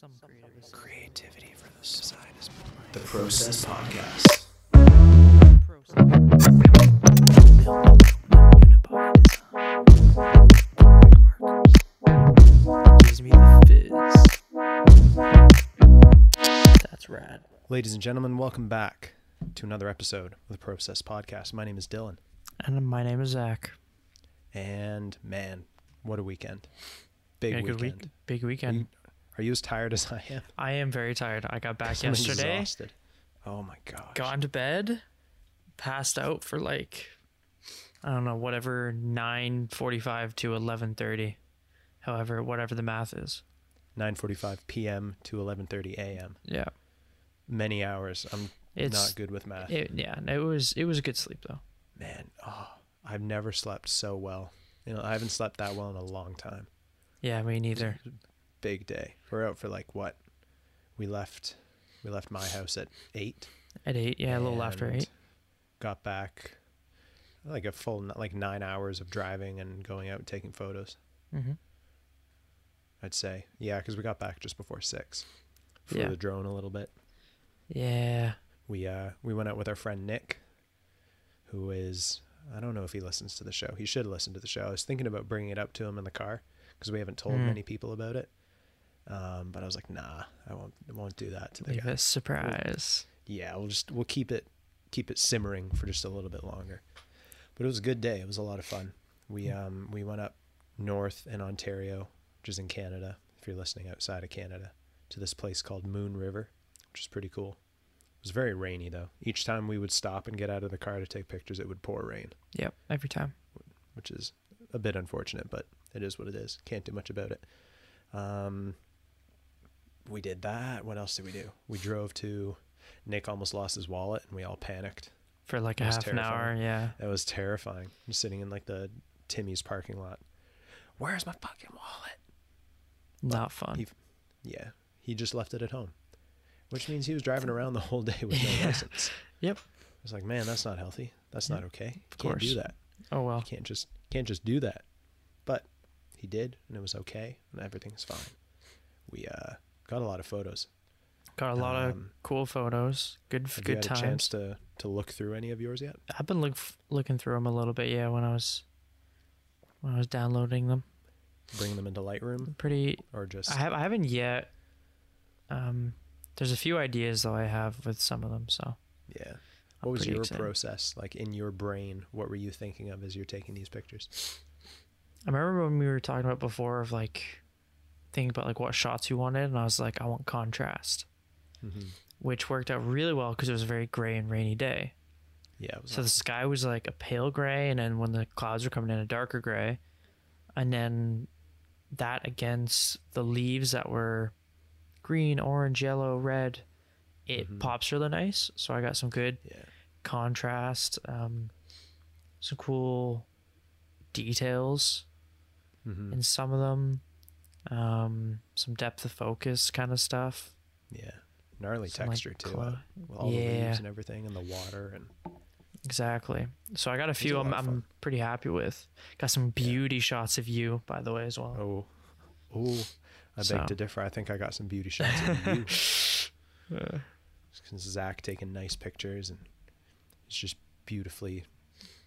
Some creative Creativity for the side is the Process Podcast. process. Gives me the fizz. That's rad. Ladies and gentlemen, welcome back to another episode of the Process Podcast. My name is Dylan, And my name is Zak. and man, what a weekend! Big Had a weekend. good week. Big weekend. Are you as tired as I am? I am very tired. I got back I'm yesterday, exhausted. Oh my gosh! Gone to bed, passed out for like I don't know, whatever nine forty five to eleven thirty. However, whatever the math is. 9:45 p.m. to 11:30 a.m. Yeah. Many hours. I'm It's not good with math. it, yeah, it was it was a good sleep though. Man, oh, I've never slept so well. You know, I haven't slept that well in a long time. Yeah, me neither. Big day. We're out for like what? We left. We left my house at eight. At eight, yeah, a little after eight. Got back like a full like nine hours of driving and going out and taking photos. Mm-hmm. I'd say yeah, because we got back just before six. Flew Yeah. the drone a little bit. Yeah. We uh we went out with our friend Nick, who is I don't know if he listens to the show. He should listen to the show. I was thinking about bringing it up to him in the car because we haven't told Mm. many people about it. Um, but I was like, nah, I won't I won't do that to the Leave guy. a surprise. yeah, we'll just we'll keep it keep it simmering for just a little bit longer. But it was a good day. It was a lot of fun. We um we went up north in Ontario, which is in Canada. If you're listening outside of Canada, to this place called Moon River, which is pretty cool. It was very rainy though. Each time we would stop and get out of the car to take pictures, it would pour rain, Yep, every time. which is a bit unfortunate, but it is what it is. Can't do much about it. Um, we did that. What else did we do? We drove to. Nick almost lost his wallet, and we all panicked. For like a It half an hour, yeah. That was terrifying. I'm sitting in like the Timmy's parking lot. Where's my fucking wallet? Not fun. he- Yeah, he just left it at home, which means he was driving around the whole day with no Yeah. license. Yep. I was like, man, that's not healthy. That's not okay. Of can't do that. Oh You well. can't just can't just do that. But he did, and it was okay, and everything's fine. We uh, got a lot of photos. Got a lot of Um, cool photos. Good Have you good had times. a chance to to look through any of yours yet? I've been look, looking through them a little bit, yeah, when I was when I was downloading them. Bring them into Lightroom Pretty or just I have I haven't yet um there's a few ideas though I have with some of them, so yeah. I'm What was your excited. process like in your brain? What were you thinking of as you're taking these pictures? I remember when we were talking about before of like thinking about like what shots you wanted and I was like I want contrast, Mm-hmm. which worked out really well because it was a very gray and rainy day. Yeah, it was So the sky was like a pale gray, and then when the clouds were coming in, a darker gray, and then that against the leaves that were green, orange, yellow, red, it Mhm. pops really nice. So I got some good yeah. contrast, um, some cool details Mm-hmm. in some of them, um, some depth of focus kind of stuff. Yeah, gnarly some, like, texture too. clo- uh, with all the leaves and everything, and the water, and Exactly. So I got a few lot I'm, I'm pretty happy with. Got some beauty shots of you, by the way, as well. oh, oh, I So. beg to differ. I think I got some beauty shots of you. Uh, Zak taking nice pictures, and it's just beautifully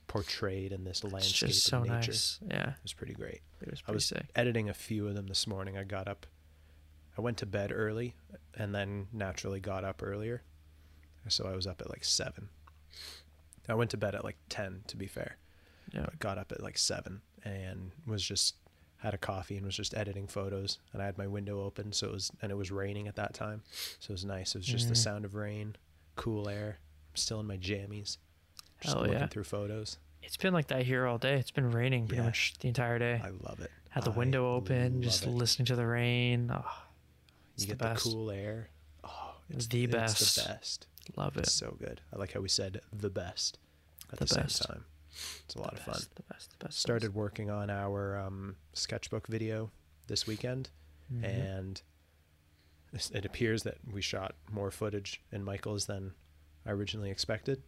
portrayed in this it's landscape just so of nature. nice. Yeah, It was pretty great. it was pretty I was sick. editing a few of them this morning. I got up, I went to bed early, and then naturally got up earlier. So I was up at like seven. I went to bed at like ten, to be fair. Yeah. but got up at like seven and was just had a coffee and was just editing photos and I had my window open so it was and it was raining at that time so it was nice it was just the Mm. sound of rain cool air I'm still in my jammies just Hell looking yeah. through photos It's been like that here all day. It's been raining pretty Yeah. much the entire day. I love it Had the I window open, just it. listening to the rain. Oh, you get the, best. cool air oh it's The it's best. the best Love it. it's so good I like how we said the best at The the, best. same time it's a lot the of fun The best. The best. the started working on our um, sketchbook video this weekend best. Mhm. and it appears that we shot more footage in Michael's than I originally expected.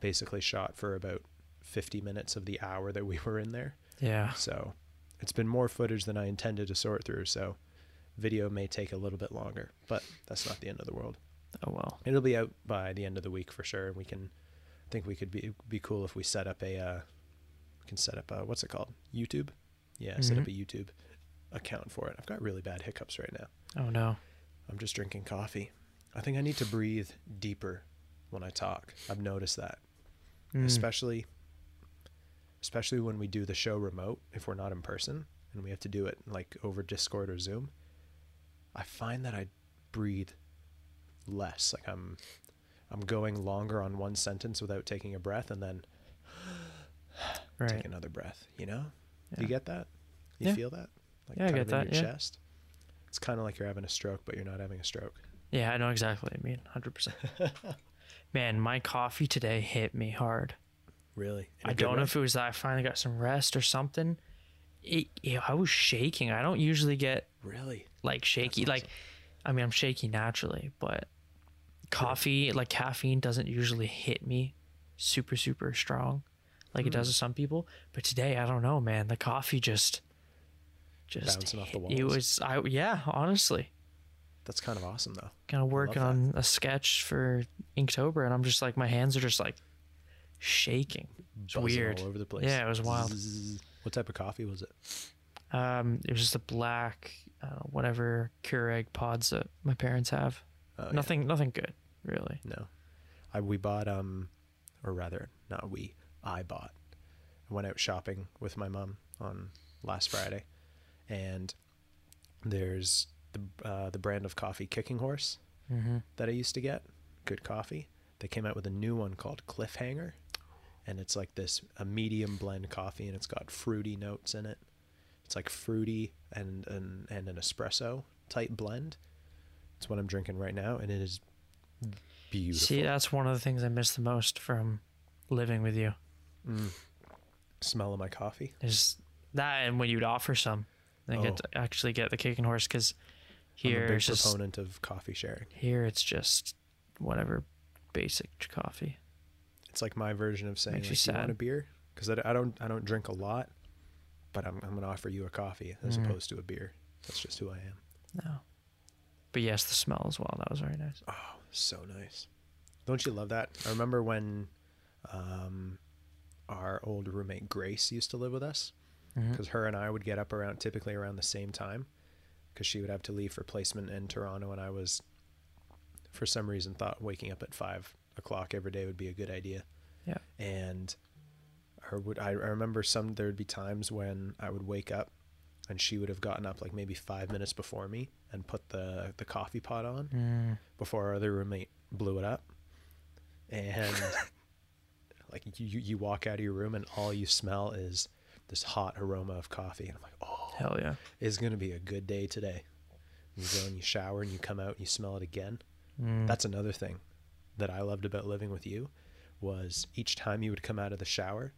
Basically, shot for about 50 minutes of the hour that we were in there. yeah, So it's been more footage than I intended to sort through. So Video may take a little bit longer, but that's not the end of the world. Oh well. It'll be out by the end of the week for sure. And we can, I think we could be be cool if we set up a, uh, we can set up a what's it called? YouTube. Yeah, set up a YouTube account for it. I've got really bad hiccups right now. Oh no. I'm just drinking coffee. I think I need to breathe deeper when I talk. I've noticed that, Mm. especially especially when we do the show remote if we're not in person and we have to do it like over Discord or Zoom. I find that I breathe less. Like I'm I'm going longer on one sentence without taking a breath and then right. take another breath, you know? Do you get that? You Yeah. feel that? Like Yeah, I kind get of in that, your yeah. chest. It's kind of like you're having a stroke but you're not having a stroke. Yeah, I know exactly what you mean. Hundred percent. Man, my coffee today hit me hard. Really? I don't know way? if it was that I finally got some rest or something. It, yeah, I was shaking. I don't usually get Really? like shaky. awesome. Like, I mean, I'm shaky naturally, but coffee, like caffeine, doesn't usually hit me super, super strong, like it Hmm. does with some people. But today, I don't know, man. The coffee just, just Bouncing off the hit- It was, I yeah, honestly, That's kind of awesome though. kind of working that. on a sketch for Inktober, and I'm just like, my hands are just like shaking. It's Buzzing weird. all over the place. Yeah, it was wild. Zzz. What type of coffee was it? Um, it was just a black, I whatever Keurig pods that my parents have. Oh, yeah. nothing, nothing good, really. No, I we bought um, or rather, not we. I bought. I went out shopping with my mom on last Friday, and there's the uh, the brand of coffee Kicking Horse Mm-hmm. that I used to get. Good coffee. They came out with a new one called Cliffhanger, and it's like this a medium blend coffee, and it's got fruity notes in it. It's like fruity and and, and an espresso type blend. It's what I'm drinking right now, and it is beautiful. See, that's one of the things I miss the most from living with you Mm. Smell of my coffee. is that, and when you'd offer some, I get Oh. to actually get the kicking horse because I'm here a big just proponent of coffee sharing. here it's just whatever basic coffee. It's like my version of saying, Makes like, "Do you want a beer?" Because I, I don't I don't drink a lot, but I'm I'm gonna offer you a coffee as Mm. opposed to a beer. That's just who I am. No, but yes, the smell as well. That was very nice. Oh, so nice. Don't you love that? I remember when um, our old roommate Grace used to live with us because her and I would get up around typically around the same time because she would have to leave for placement in Toronto and I was for some reason thought waking up at five o'clock every day would be a good idea. Yeah. And her would I, I remember some there would be times when I would wake up and she would have gotten up like maybe five minutes before me and put the the coffee pot on Mm. before our other roommate blew it up. And like you, you walk out of your room and all you smell is this hot aroma of coffee. And I'm like, oh, Hell yeah. it's going to be a good day today. You go and you shower and you come out and you smell it again. Mm. That's another thing that I loved about living with you was each time you would come out of the shower,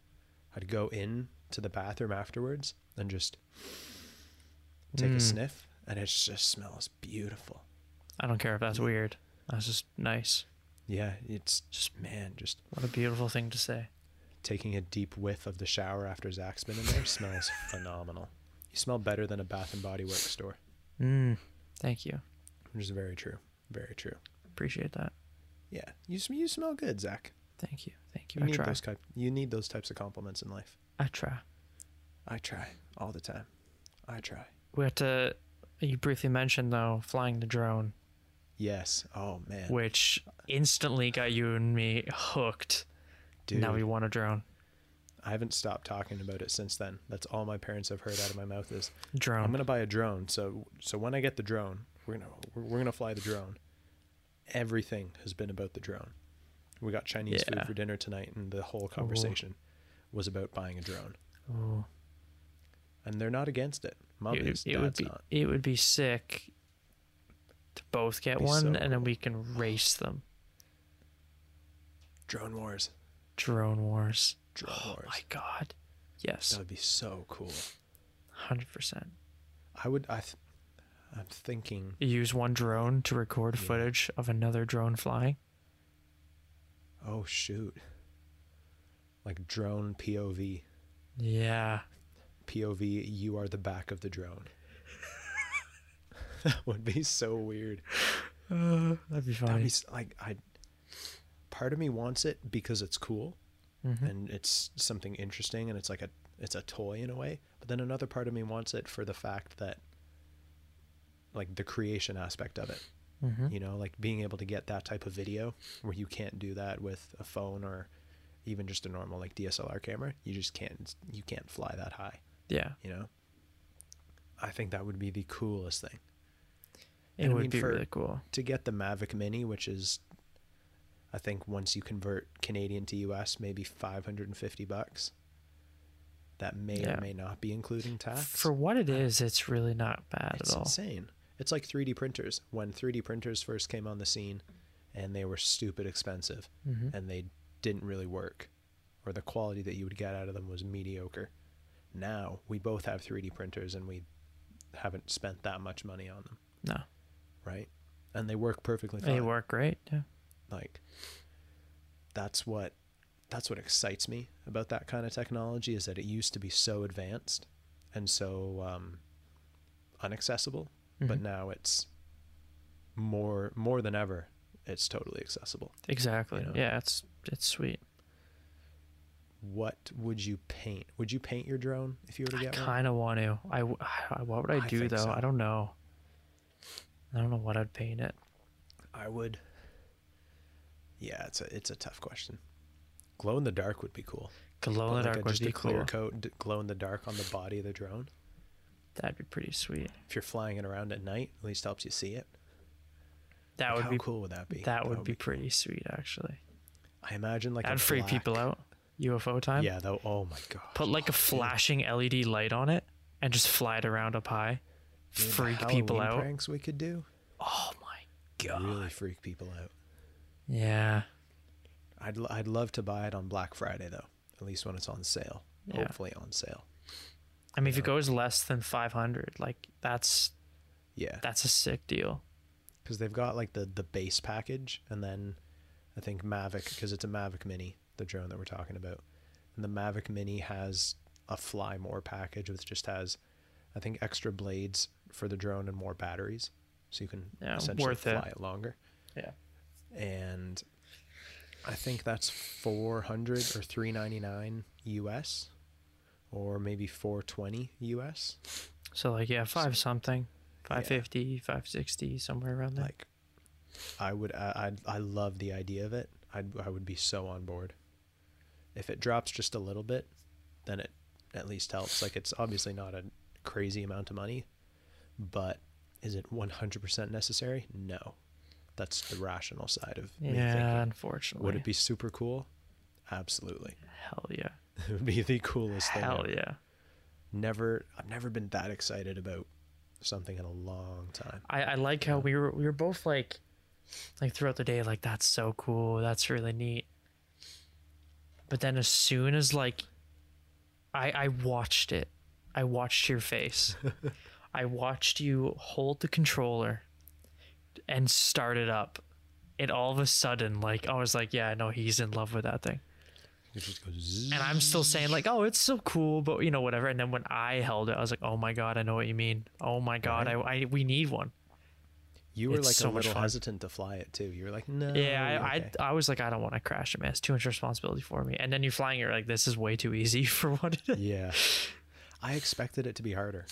I'd go in to the bathroom afterwards and just take a Mm. sniff and it just smells beautiful. I don't care if that's weird. That's just nice. Yeah, it's just man, just What a beautiful thing to say. taking a deep whiff of the shower after Zak's been in there smells phenomenal. You smell better than a Bath and Body Works store, Mm. Thank you. which is very true. Very true. Appreciate that. Yeah, you sm- you smell good, Zak. Thank you. Thank you. You I need try. those type. You need those types of compliments in life. I try. I try all the time. I try. We have to. You briefly mentioned though flying the drone, Yes. Oh man, which instantly got you and me hooked. dude. Now we want a drone. I haven't stopped talking about it since then. That's all my parents have heard out of my mouth is Drone. I'm gonna buy a drone. So so when I get the drone, we're gonna we're, we're gonna fly the drone. Everything has been about the drone. We got Chinese Yeah. food for dinner tonight, and the whole conversation was about buying a drone. Ooh. And they're not against it. Mom it, is, it would dad's be not. it would be sick to both get one so and then we can race them. Drone wars. Drone wars. Drone Oh wars. my god. Yes. That would be so cool. Hundred percent. I would. I. Th- I'm thinking. Use one drone to record Yeah. footage of another drone flying. Oh shoot. Like drone POV. Yeah. POV. You are the back of the drone. that would be so weird. Uh, that'd be That'd funny. be like I. Part of me wants it because it's cool Mhm. and it's something interesting and it's like a it's a toy in a way. But then another part of me wants it for the fact that like the creation aspect of it. Mhm. You know, like being able to get that type of video where you can't do that with a phone or even just a normal like DSLR camera. You just can't you can't fly that high, Yeah, you know? I think that would be the coolest thing. it And I would mean, be for- really cool. to get the Mavic Mini, which is, I think once you convert Canadian to US, maybe 550 bucks. That may Yeah. or may not be including tax. For what it is, it's really not bad it's at all. It's insane. It's like 3D printers. When 3D printers first came on the scene, and they were stupid expensive, Mhm. and they didn't really work, or the quality that you would get out of them was mediocre. Now we both have 3D printers, and we haven't spent that much money on them, No, right? And they work perfectly fine. they work great. Yeah. Like that's what that's what excites me about that kind of technology is that it used to be so advanced and so um, unaccessible but Mhm. now it's more more than ever it's totally accessible Exactly. know? Yeah, it's it's sweet. what would you paint would you paint your drone if you were to I get one kind of want to. I. what would I I do though? so. I don't know. I don't know what I'd paint it. i would yeah it's a it's a tough question glow in the dark would be cool Glow in the like dark a, would be clear cool. coat glow in the dark on the body of the drone That'd be pretty sweet. if you're flying it around at night at least helps you see it That Like, would how be cool would that be? that would be cool. pretty sweet actually. I imagine like a That'd freak people out. UFO time. Yeah, though. Oh my god. Put like a flashing LED light on it and just fly it around up high. freak people out. Pranks we could do. Oh my god. Really freak people out. Yeah. I'd I'd love to buy it on Black Friday though. At least when it's on sale. Yeah. Hopefully on sale. I mean, if it goes less than 500, like that's Yeah. that's a sick deal. Because they've got like the the base package, and then I think Mavic because it's a Mavic Mini, the drone that we're talking about, and the Mavic Mini has a Fly More package, which just has, I think, extra blades for the drone and more batteries, so you can Yeah, essentially worth it. fly it longer. Yeah. And I think that's 400 or 399 US or maybe 420 US So like yeah, five something, 550, 560, somewhere around there. like I would I I I love the idea of it. I'd, I would be so on board. If it drops just a little bit then it at least helps. Like it's obviously not a crazy amount of money but is it 100% necessary? No that's the rational side of me yeah, thinking unfortunately. Would it be super cool? Absolutely. Hell yeah. It would be the coolest thing. Hell yeah. Never I've never been that excited about something in a long time. I, I like how we were we were both like like throughout the day like that's so cool that's really neat but then as soon as like i i watched it i watched your face i watched you hold the controller and start it up and all of a sudden like i was like yeah i know he's in love with that thing It and i'm still saying like oh it's so cool but you know whatever and then when i held it i was like oh my god i know what you mean oh my god I, I we need one you were it's like so a little fun. hesitant to fly it too. You were like, no. Yeah, I, okay." I I was like, I don't want to crash it, man. It's too much responsibility for me. And then you're flying, you're like, this is way too easy for what it is. yeah. I expected it to be harder.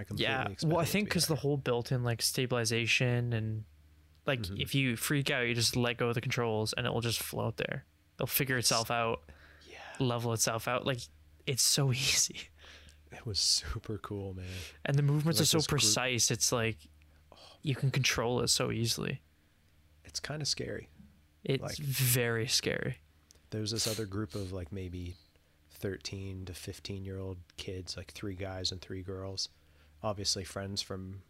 I completely Yeah. Well, I think be because the whole built-in like stabilization and like Mhm. if you freak out, you just let go of the controls and it will just float there. It'll figure itself out, yeah, level itself out. Like it's so easy, it was super cool, man. and the movements Like are so this group- precise. It's like you can control it so easily. It's kind of scary. It's Like- very scary. There was this other group of like maybe 13 to 15 year old kids, like three guys and three girls, obviously friends from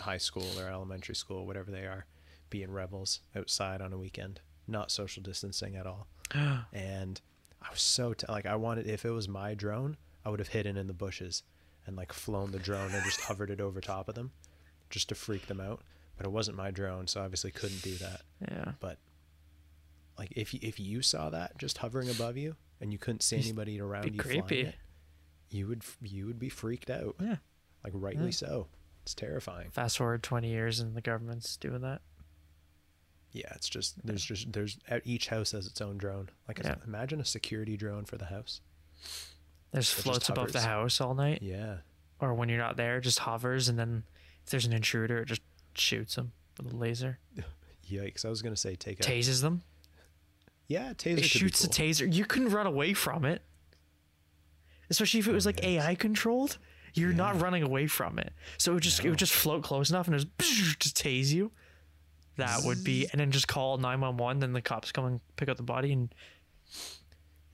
high school or elementary school, whatever they are, being rebels outside on a weekend, not social distancing at all. And I was so t- like, I wanted, if it was my drone, I would have hidden in the bushes and like flown the drone and just hovered it over top of them just to freak them out. But it wasn't my drone, so obviously couldn't do that. yeah. But like if you, if you saw that just hovering above you and you couldn't see anybody around you flying creepy. it, you would you would be freaked out. Yeah. Like rightly Yeah. so. It's terrifying. Fast forward 20 years and the government's doing that. Yeah, it's just there's just there's at each house has its own drone. Like Yeah. imagine a security drone for the house. There's just floats above the house all night, Yeah. or when you're not there, just hovers, and then if there's an intruder, it just shoots them with a laser, Yikes! I was gonna say take a tases them. yeah taser. It shoots be a taser. You couldn't run away from it, especially if it oh, was like Oh, yes. AI controlled. You're not running away from it, so it would just it would just float close enough and just just tase you. That would be, and then just call nine one one. Then the cops come and pick up the body, and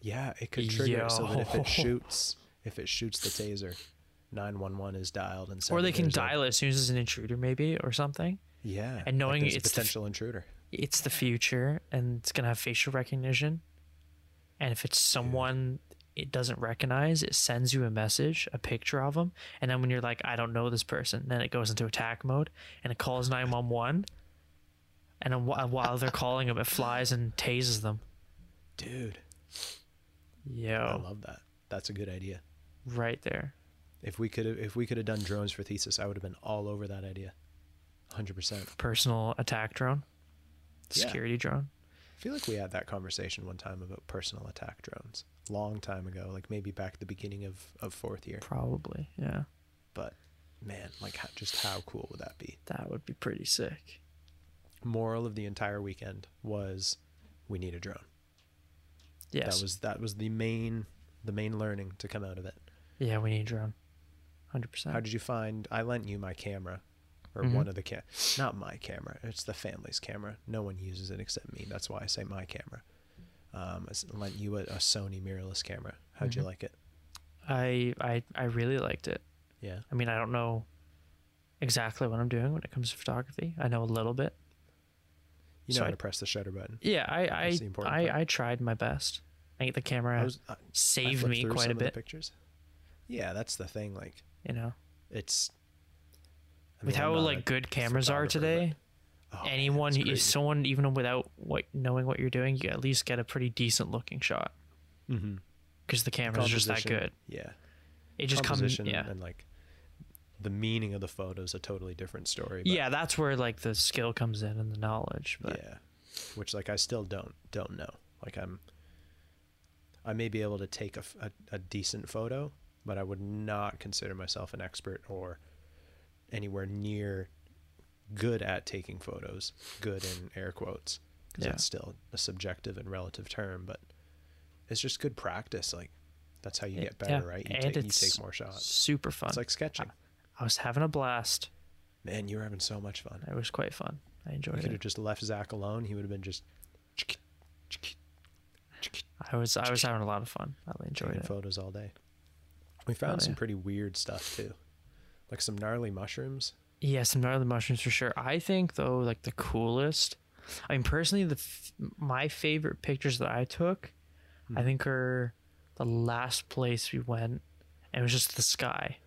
Yeah, it could trigger it so that if it shoots, if it shoots the taser, nine one one is dialed and. or they can a- dial it as soon as there's an intruder, maybe or something. Yeah, and knowing a it's the potential intruder. it's the future and it's gonna have facial recognition. And if it's someone it doesn't recognize, it sends you a message, a picture of them, and then when you're like, I don't know this person, then it goes into attack mode and it calls nine one one. And while they're calling them, it flies and tases them. Dude, Yeah. I love that. That's a good idea. right there. If we could have, if we could have done drones for thesis, I would have been all over that idea. Hundred percent. Personal attack drone, Yeah. security drone. I feel like we had that conversation one time about personal attack drones. Long time ago, like maybe back at the beginning of, of fourth year. Probably, yeah. But man, like how, just how cool would that be? That would be pretty sick. Moral of the entire weekend was we need a drone. Yes. That was that was the main the main learning to come out of it. yeah, we need a drone. Hundred percent. How did you find I lent you my camera or Mhm. one of the cam not my camera, it's the family's camera. No one uses it except me. That's why I say my camera. Um, lent you a, a Sony mirrorless camera. How'd you Mhm. like it? I I I really liked it. Yeah. I mean, I don't know exactly what I'm doing when it comes to photography. I know a little bit. You know So how I- to press the shutter button. Yeah, I I. I I tried my best. I think the camera I was I, I saved me quite a bit. pictures. Yeah, that's the thing. Like You know, it's I with how like good cameras are today, oh, man, anyone, it's you- someone even without what knowing what you're doing, you at least get a pretty decent looking shot mm-hmm. because the camera's just that good. Yeah. It just comes, yeah, and like the meaning of the photo is a totally different story. Yeah. That's where like the skill comes in and the knowledge. But yeah. Which like I still don't don't know. Like I'm I may be able to take a a decent photo, but I would not consider myself an expert or anywhere near good at taking photos. Good in air quotes. Because Yeah. it's still a subjective and relative term, but it's just good practice. Like that's how you It- get better, yeah, right? You and take you take more shots. super fun. It's like sketching. I was having a blast. Man, you were having so much fun. It was quite fun. I enjoyed You enjoyed could have just left Zak alone. He would have been just I was I was having a lot of fun. I really enjoyed taking it. photos all day. We found Oh, some yeah. pretty weird stuff too, like some gnarly mushrooms. Yeah, some gnarly mushrooms for sure. I think though, like the coolest. I mean, personally, the f- my favorite pictures that I took, I Hmm. think are the last place we went, and it was just the sky.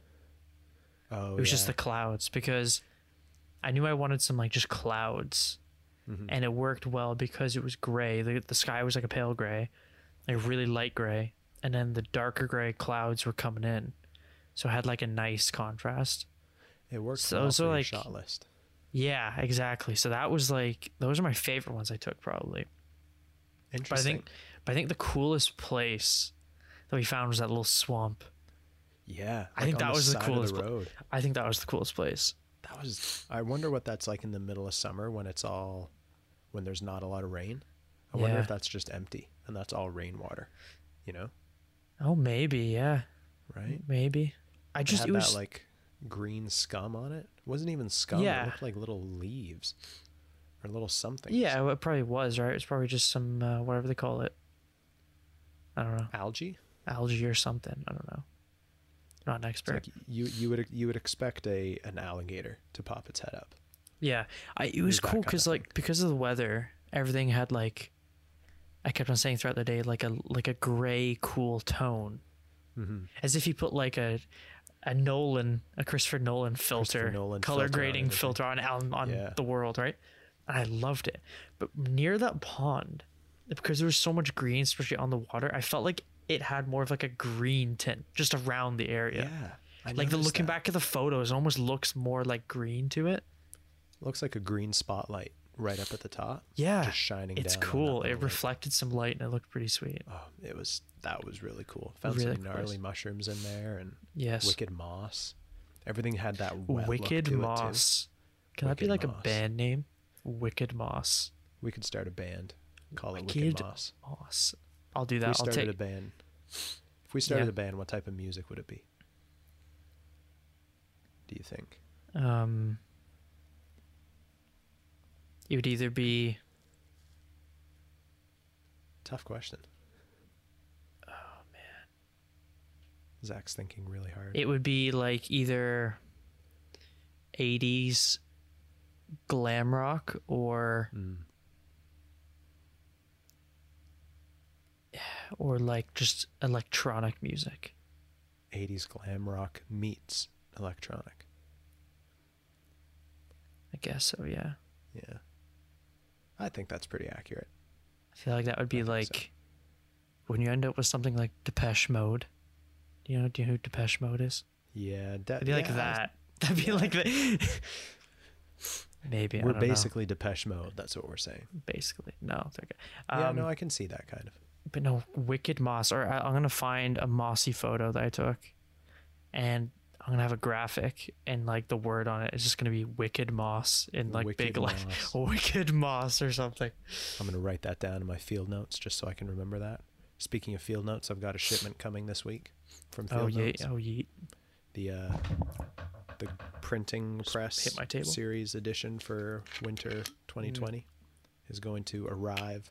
Oh, it was just the clouds because I knew I wanted some like just clouds, Mhm. and it worked well because it was gray. The the sky was like a pale gray, like really light gray, and then the darker gray clouds were coming in, so it had like a nice contrast. It worked so well those for are like- shot list. Yeah, exactly. So that was like those are my favorite ones I took probably. But I Interesting. think but I think the coolest place that we found was that little swamp. yeah, I think like that was the coolest The road. I think that was the coolest place. That was. I wonder what that's like in the middle of summer when it's all, when there's not a lot of rain. I wonder Yeah. if that's just empty and that's all rainwater. You know, Oh, maybe, yeah. right? Maybe. I just had it was that like green scum on it. It wasn't even scum. Yeah. It looked like little leaves or little something. Yeah, it probably was, right? It's probably just some uh, whatever they call it. I don't know. Algae. Algae or something. I don't know. Not an expert. like you you would you would expect a an alligator to pop its head up. Yeah, I, it was cool because like because of the weather, everything had like. I kept on saying throughout the day like a like a gray cool tone, Mm-hmm. as if you put like a a Nolan a Christopher Nolan filter Nolan color filter grading everything. filter on on, on Yeah. the world, right? And I loved it, but near that pond, because there was so much green, especially on the water, I felt like it had more of like a green tint just around the area. Yeah. I like the looking that. back at the photos, it almost looks more like green to it. looks like a green spotlight right up at the top. Yeah, just shining it's on cool. It reflected some light and it looked pretty sweet. Oh, it was that was really cool. Found Really some cool. gnarly mushrooms in there and Yes, wicked moss. Everything had that Wicked to it, too. Moss. Can that be like Moss. a band name? Wicked Moss. We could start a band. Call it Wicked Wicked Moss. Moss. I'll do If we that. I'll started take. a band. If we started Yeah. a band, what type of music would it be? Do you think? Um, it would either be Tough question. oh man, Zak's thinking really hard. it would be like either '80s glam rock or Mm. or like just electronic music. 80s glam rock meets electronic. I guess so. Yeah, Yeah. I think that's pretty accurate. I feel like that would be think so. like when you end up with something like Depeche Mode. Do you know? Do you know who Depeche Mode is? Yeah, that, It'd be like yeah, that. That'd be yeah. like that. Maybe We're don't know. basically Depeche Mode. That's what we're saying. basically no. they're good. yeah, Um, no, I can see that kind of. but no wicked moss or I, i'm gonna find a mossy photo that i took and i'm gonna have a graphic and like the word on it is just gonna be wicked moss in like Wicked big like wicked moss or something I'm going to write that down in my field notes just so I can remember that. Speaking of field notes, I've got a shipment coming this week from Field oh yeah Notes. oh yeah The uh, the printing press hit my table. series edition for winter 2020 is going to arrive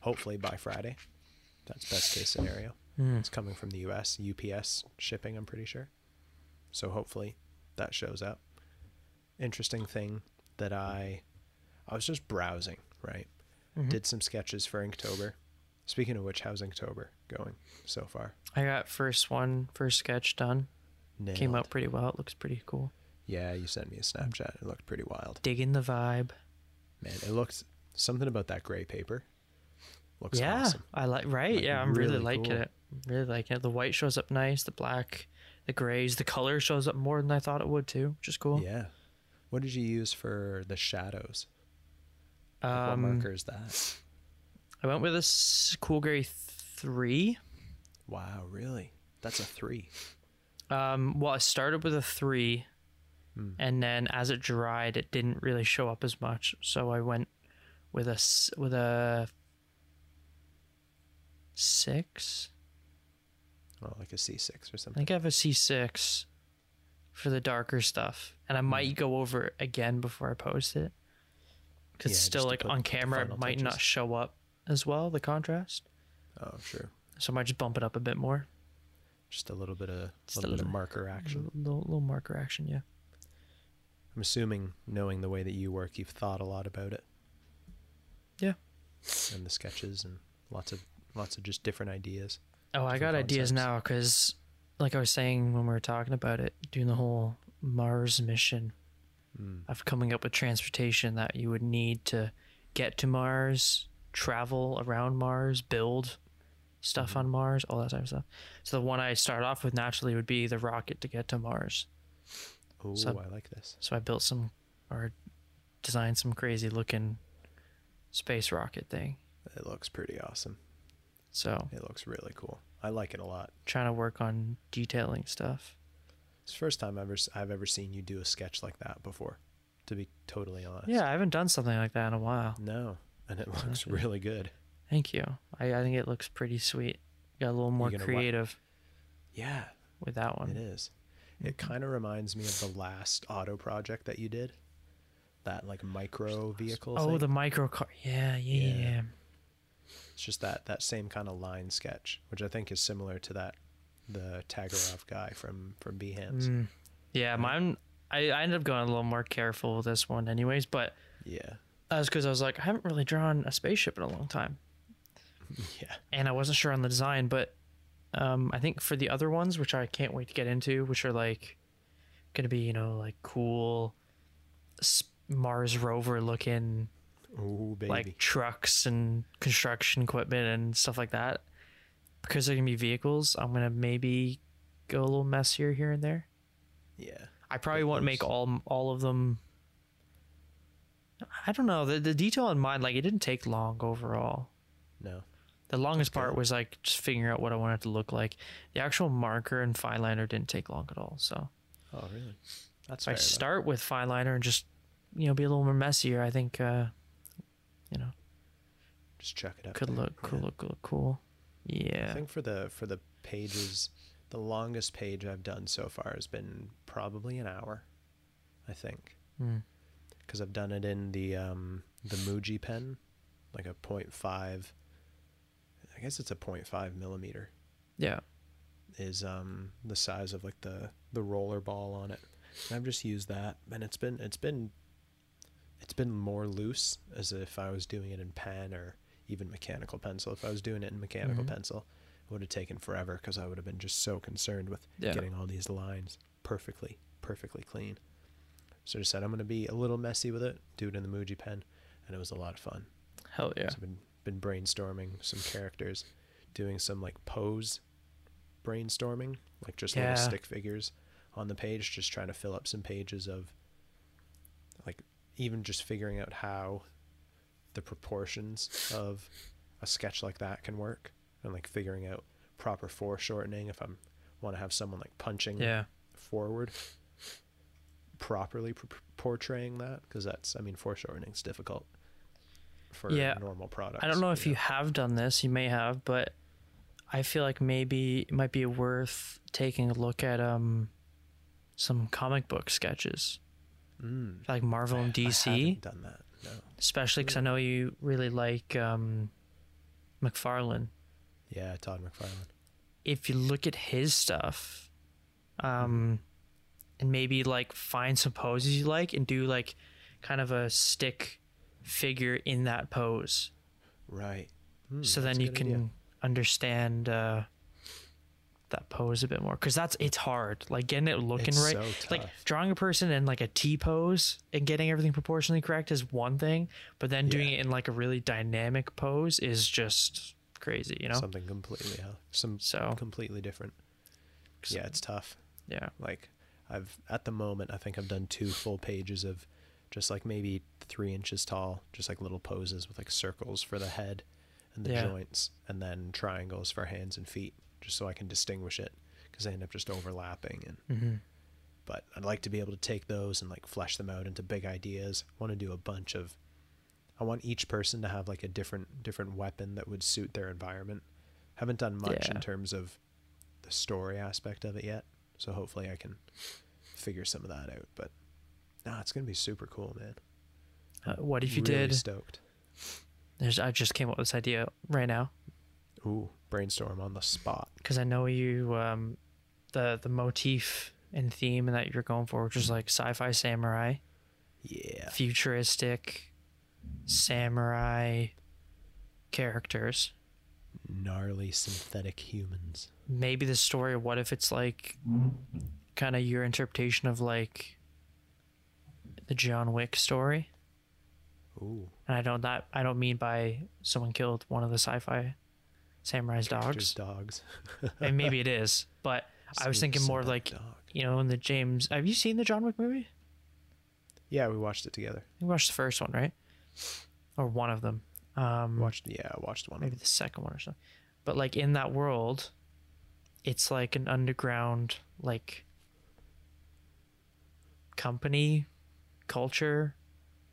hopefully by Friday. That's best case scenario. Hmm. It's coming from the US, UPS shipping, I'm pretty sure. So hopefully that shows up. Interesting thing that I I was just browsing, right? Mhm. Did some sketches for Inktober. Speaking of which, how's Inktober going so far? i got first one first sketch done came out pretty well it looks pretty cool Yeah, you sent me a Snapchat. It looked pretty wild. digging the vibe Man, it looked something about that gray paper. Looks yeah awesome. i like right Like, yeah i'm really, really liking cool. it really liking it the white shows up nice the black the grays the color shows up more than i thought it would too which is cool Yeah. What did you use for the shadows? Like, what um marker is that? I went with a cool gray three. Wow, really? That's a three. Um, well, I started with a three, Hmm. and then as it dried, it didn't really show up as much. So I went with a with a six. Oh, like a C6 or something. I think I have a C six for the darker stuff, and I might go over it again before I post it. Because Yeah, still, like on camera, it might not show up as well the contrast. Oh, sure. So I might just bump it up a bit more. Just a little bit of Just a little bit of marker action. Little, little marker action, yeah. I'm assuming, knowing the way that you work, you've thought a lot about it. Yeah. And the sketches and lots of lots of just different ideas. Oh, I got different ideas now because, like I was saying when we were talking about it, doing the whole Mars mission Mm. of coming up with transportation that you would need to get to Mars, travel around Mars, build stuff Mm-hmm. on Mars, all that type of stuff. So the one I start off with naturally would be the rocket to get to Mars. Oh, So- I like this. So I built some or designed some crazy looking space rocket thing. It looks pretty awesome. So It looks really cool. I like it a lot. trying to work on detailing stuff. It's the first time ever I've ever seen you do a sketch like that before. To be totally honest. Yeah, I haven't done something like that in a while. No, and it looks Okay. really good. Thank you. I, I think it looks pretty sweet. Got a little more gonna wa- creative Yeah, with that one. it is. It kind of reminds me of the last auto project that you did. That like micro vehicle. Oh, thing. the micro car. Yeah, yeah, yeah. Yeah. yeah. It's just that that same kind of line sketch, which I think is similar to that the Tagarov guy from from Behance. Mm. Yeah, mine. I, I ended up going a little more careful with this one, anyways. But Yeah, that was because I was like, I haven't really drawn a spaceship in a long time, yeah, and I wasn't sure on the design. But um, I think for the other ones, which I can't wait to get into, which are like gonna be, you know, like cool Mars rover looking oh baby. like trucks and construction equipment and stuff like that. Because they're gonna be vehicles, I'm gonna maybe go a little messier here and there. Yeah. I probably won't make all all of them. I don't know the the detail in mind. Like it didn't take long overall. No. The longest That's part was like just figuring out what I wanted to look like. The actual marker and fine liner didn't take long at all. So Oh, really? That's if I start with fine liner and just you know be a little more messier, I think uh, you know Just chuck it up. could there. look could Yeah. look, look cool. Yeah. I think for the for the pages, the longest page I've done so far has been probably an hour. I think Mm. Because I've done it in the um the Muji pen, like a 0.5. I guess it's a 0.5 millimeter Yeah. is um the size of like the the roller ball on it. And I've just used that, and it's been it's been it's been more loose as if I was doing it in pen or even mechanical pencil. If I was doing it in mechanical Mhm. pencil, it would have taken forever because I would have been just so concerned with Yeah. getting all these lines perfectly perfectly clean. So I just said I'm gonna be a little messy with it, do it in the Muji pen, and it was a lot of fun. Hell yeah. So I've been been brainstorming some characters, doing some like pose brainstorming, like just Yeah. little stick figures on the page, just trying to fill up some pages of like even just figuring out how the proportions of a sketch like that can work and like figuring out proper foreshortening if I'm want to have someone like punching Yeah. forward properly pr- portraying that because that's I mean foreshortening's difficult for Yeah. normal products. I don't know if you have done this. You may have, but I feel like maybe it might be worth taking a look at um some comic book sketches, mm, like Marvel and I DC, haven't done that. No. especially because I know you really like um, McFarlane. Yeah, Todd McFarlane. If you look at his stuff, um, and maybe like find some poses you like and do like kind of a stick figure in that pose. Right. Mm, so then you can idea. understand uh, that pose a bit more because that's it's hard like getting it looking It's right so like drawing a person in like a t pose and getting everything proportionally correct is one thing but then doing Yeah. it in like a really dynamic pose is just crazy you know something completely else. Some So- completely different. Yeah, it's tough. yeah Like I've at the moment I think I've done two full pages of just like maybe three inches tall, just like little poses with like circles for the head and the Yeah. joints, and then triangles for hands and feet, just so I can distinguish it because they end up just overlapping. And hmm but I'd like to be able to take those and like flesh them out into big ideas. I want to do a bunch of. I want each person to have like a different different weapon that would suit their environment. Haven't done much Yeah. in terms of the story aspect of it yet, so hopefully I can figure some of that out. But no, it's gonna be super cool, man. uh, what if you Really did stoked? there's i just came up with this idea right now Ooh, brainstorm on the spot. because i know you um the the motif and theme that you're going for which is like sci-fi samurai Yeah. futuristic samurai characters. Gnarly synthetic humans. Maybe the story. What if it's like kind of your interpretation of like the John Wick story? Ooh. And I don't that I don't mean by someone killed one of the sci-fi samurai's dogs. Dogs. and maybe it is, but I was thinking more like dog. you know in the James. Have you seen the John Wick movie? Yeah, we watched it together. We watched the first one, right? Or one of them. Um, Watched. Yeah, I watched one. maybe the second one or something. But like in that world, it's like an underground like company culture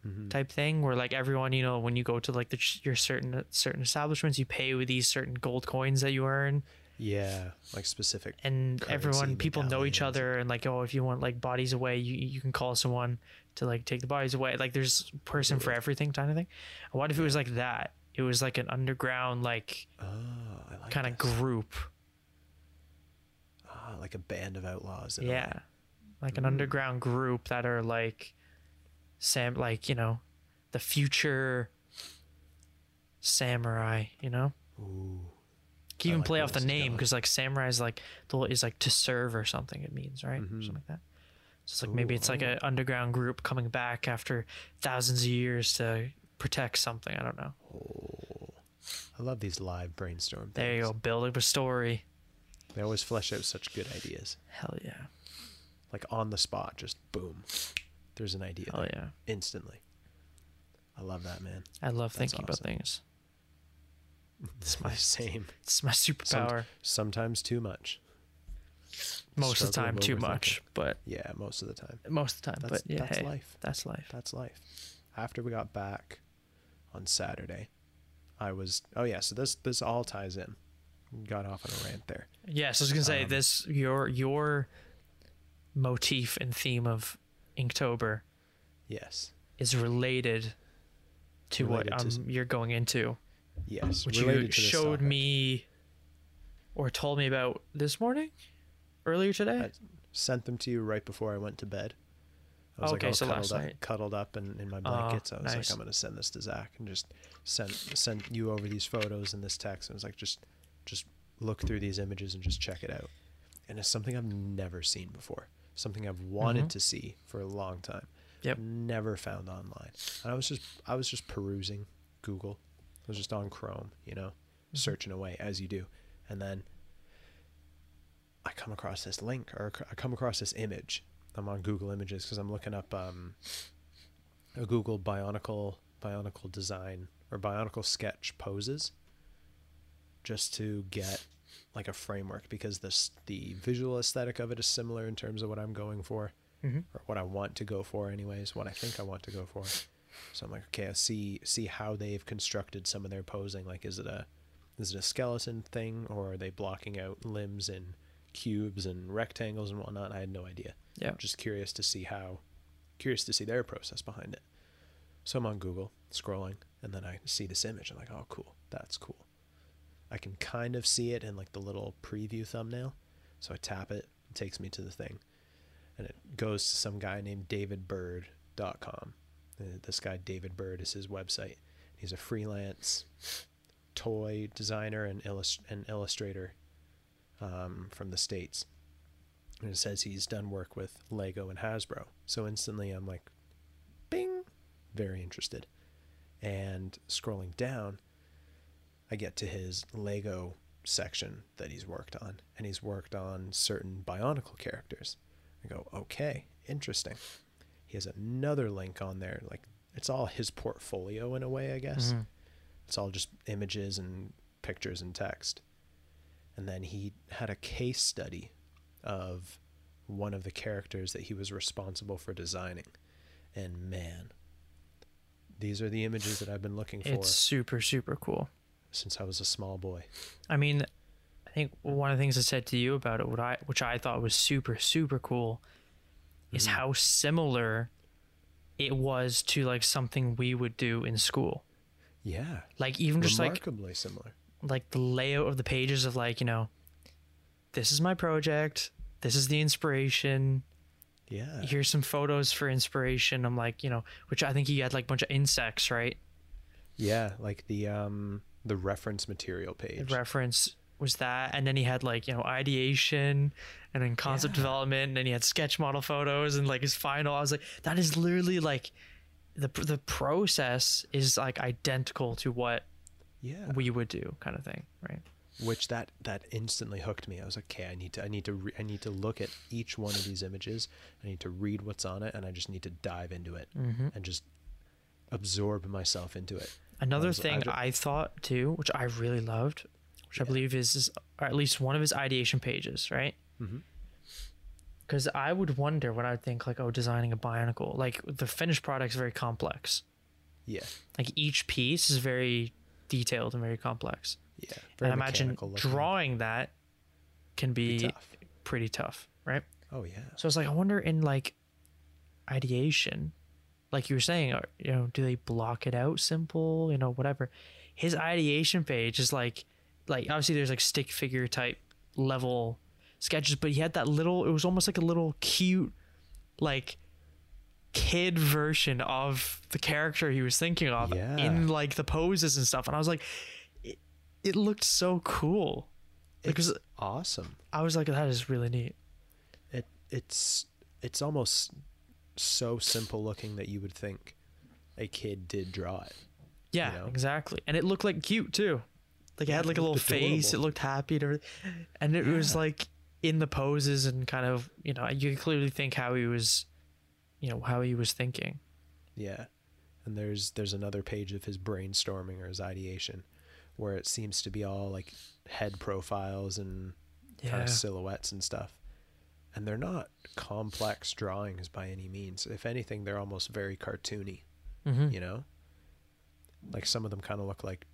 Mhm. type thing where like everyone you know when you go to like the your certain certain establishments you pay with these certain gold coins that you earn Yeah, like specific. and everyone people know each other and like oh if you want like bodies away you you can call someone to like take the bodies away. Like there's a person for everything kind of thing. What if it was like that? It was like an underground like Oh, I like kind of group. Ah, like a band of outlaws. in a way. yeah like an underground group that are like sam like you know the future samurai you know? Ooh. Can even like play off the name because like samurai is like the is like to serve or something it means right or Mhm. something like that so it's like maybe it's like an underground group coming back after thousands of years to protect something i don't know Oh. I love these live brainstorm. there you things. go build up a story They always flesh out such good ideas. hell yeah like on the spot, just boom. There's an idea Oh yeah. instantly. I love that, man. I love That's thinking awesome. about things. It's my Same. it's my superpower. Sometimes too much. most of the time too much, but Yeah, most of the time. most of the time. That's but yeah, that's hey, life. that's life. That's life. After we got back on Saturday, I was oh yeah, so this this all ties in. Got off on a rant there. Yes, I was gonna say Um, this. Your your motif and theme of Inktober Yes. is related to Related what to um, you're going into, Yes. which you to showed topic. me or told me about this morning, earlier today. I sent them to you right before I went to bed. I was Okay, like all so cuddled up, cuddled up in, in my Oh, blankets. I was nice. like, I'm gonna send this to Zak and just send send you over these photos and this text. I was like, just just look through these images and just check it out. And it's something I've never seen before. Something I've wanted Mhm. to see for a long time. Yep. Never found online. And I was just I was just perusing Google. Was just on Chrome, you know, Mm-hmm. searching away as you do. And then I come across this link or I come across this image. I'm on Google Images because I'm looking up um, a Google Bionicle Bionicle design or Bionicle sketch poses just to get like a framework because this the visual aesthetic of it is similar in terms of what I'm going for mm-hmm. or what I want to go for anyways, what I think I want to go for. So I'm like, okay, I see see how they've constructed some of their posing. Like is it a is it a skeleton thing or are they blocking out limbs and cubes and rectangles and whatnot? I had no idea. Yeah. I'm just curious to see how curious to see their process behind it. So I'm on Google scrolling and then I see this image. I'm like, oh cool, that's cool. I can kind of see it in like the little preview thumbnail. So I tap it, it takes me to the thing. And it goes to some guy named davidbird.com. This guy David Bird is his website. He's a freelance toy designer and, illust- and illustrator um, from the states. And it says he's done work with Lego and Hasbro. So instantly I'm like, bing, very interested. And scrolling down, I get to his Lego section that he's worked on, and he's worked on certain Bionicle characters. I go, okay, interesting. He has another link on there, like it's all his portfolio in a way, I guess. Mhm. It's all just images and pictures and text. And then he had a case study of one of the characters that he was responsible for designing. And man, these are the images that I've been looking for It's super super cool. since I was a small boy. I mean, I think one of the things I said to you about it, what I which I thought was super super cool, is Mhm. how similar it was to like something we would do in school. Yeah. Like even just like remarkably similar. like the layout of the pages of like you know, this is my project. This is the inspiration. Yeah. Here's some photos for inspiration. I'm like, you know, which I think he had like a bunch of insects, right? Yeah, like the um the reference material The page. reference was that and then he had like you know ideation and then concept Yeah. development and then he had sketch model photos and like his final i was like that is literally like the the process is like identical to what yeah. we would do kind of thing right Which that that instantly hooked me. I was like, okay, I need to I need to re- I need to look at each one of these images. I need to read what's on it and I just need to dive into it mm-hmm. and just absorb myself into it. another was- thing don't- I, thought too which i really loved which i believe is, is or at least one of his ideation pages right because i would wonder when i would think like oh designing a bionicle like the finished product's very complex Yeah. like each piece is very detailed and very complex Yeah. and I imagine drawing that can be, Be tough. pretty tough, right? Oh yeah. So it's like I wonder in like ideation, like you were saying, you know, do they block it out simple, you know, whatever. His ideation page is like, like obviously there's like stick figure type level sketches, but he had that little. It was almost like a little cute, like kid version of the character he was thinking of Yeah. in like the poses and stuff, and I was like, it, it looked so cool. Because It's awesome. I was like, that is really neat. It it's it's almost so simple looking that you would think a kid did draw it. Yeah, know? exactly. And it looked like cute too. Like it Yeah, had like a little face. It looked happy and. And it was like in the poses and kind of you know you could clearly think how he was, you know how he was thinking. Yeah. And there's there's another page of his brainstorming or his ideation where it seems to be all like head profiles and kind of silhouettes and stuff. And they're not complex drawings by any means. If anything, they're almost very cartoony, hmm you know? Like some of them kind of look like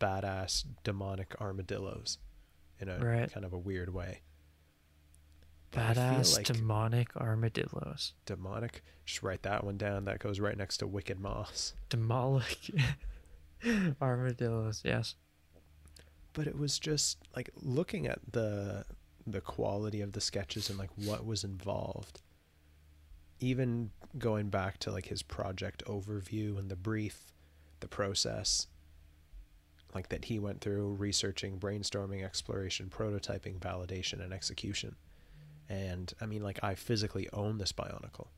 badass demonic armadillos in a Right. kind of a weird way. But Badass like- demonic armadillos. demonic. Just write that one down. That goes right next to Wicked Moss. Demolic armadillos. Yes. But it was just like looking at the the quality of the sketches and like what was involved. Even going back to like his project overview and the brief, the process like that he went through researching, brainstorming, exploration, prototyping, validation and execution. And I mean like I physically own this bionicle.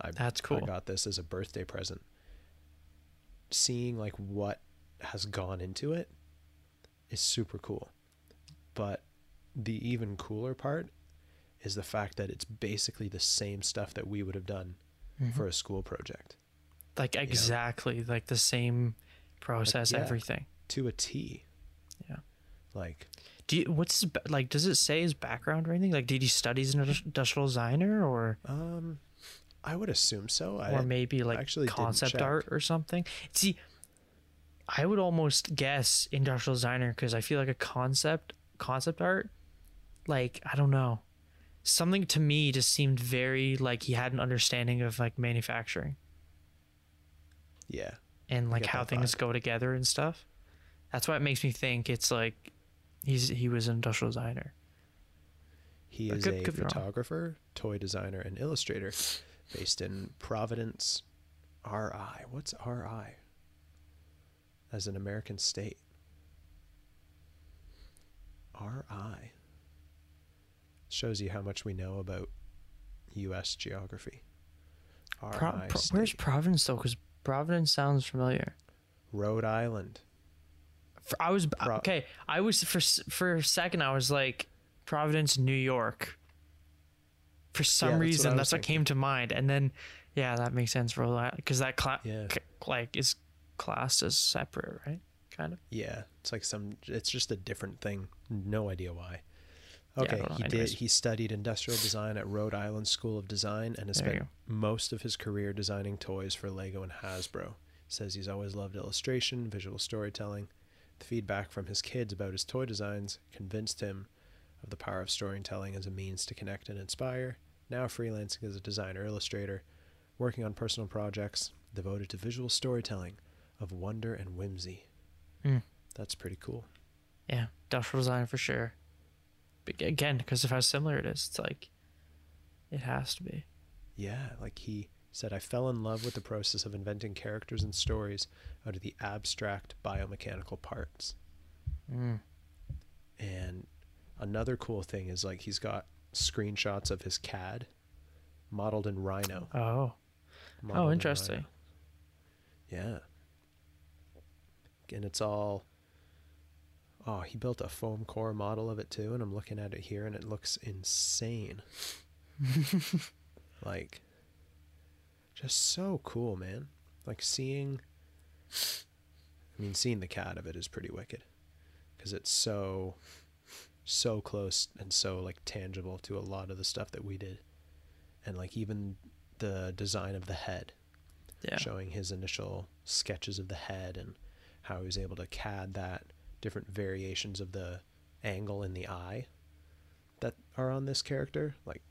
I That's cool. I got this as a birthday present. Seeing like what has gone into it is super cool. But the even cooler part is the fact that it's basically the same stuff that we would have done Mhm. for a school project like exactly like the same process, yeah. everything. To a T. Yeah. Like Do you what's his like? Does it say his background or anything? Like, did he study as an industrial designer or um I would assume so. I or maybe like actually concept art or something? See, I would almost guess industrial designer because I feel like a concept concept art, like I don't know, something to me just seemed very like he had an understanding of like manufacturing yeah. and like how things vibe. go together and stuff. That's why it makes me think it's like he's he was an industrial designer. He But is could- a could photographer, toy designer, and illustrator based in Providence, RI. What's RI? As an American state. RI. Shows you how much we know about U.S. geography. RI. Pro- Pro- where's. Providence though? Because Providence sounds familiar. Rhode Island? For, I was Pro- okay. I was for for a second. I was like Providence, New York. For some that's reason, was that's what thinking. came to mind, and then yeah, that makes sense for that because that cla- Yeah. c- like is classed as separate, right? Kind of. Yeah, it's like some. It's just a different thing. No idea why. Okay, don't he did. He studied industrial design at Rhode Island School of Design and has There spent most of his career designing toys for Lego and Hasbro. Says he's always loved illustration, visual storytelling. The feedback from his kids about his toy designs convinced him of the power of storytelling as a means to connect and inspire. Now freelancing as a designer illustrator, working on personal projects devoted to visual storytelling of wonder and whimsy. Hmm. That's pretty cool. Yeah, industrial design for sure. But again, because of how similar it is, it's like it has to be. Yeah, like he said, I fell in love with the process of inventing characters and stories out of the abstract biomechanical parts. Mm. And another cool thing is like he's got screenshots of his CAD modeled in Rhino. Oh, modeled oh, interesting. Rhino. Yeah. And it's all. Oh, he built a foam core model of it too, and I'm looking at it here, and it looks insane. like, just so cool, man. Like seeing. I mean, seeing the CAD of it is pretty wicked, because it's so, so close and so like tangible to a lot of the stuff that we did, and like even the design of the head Yeah. showing his initial sketches of the head and how he was able to CAD that different variations of the angle in the eye that are on this character like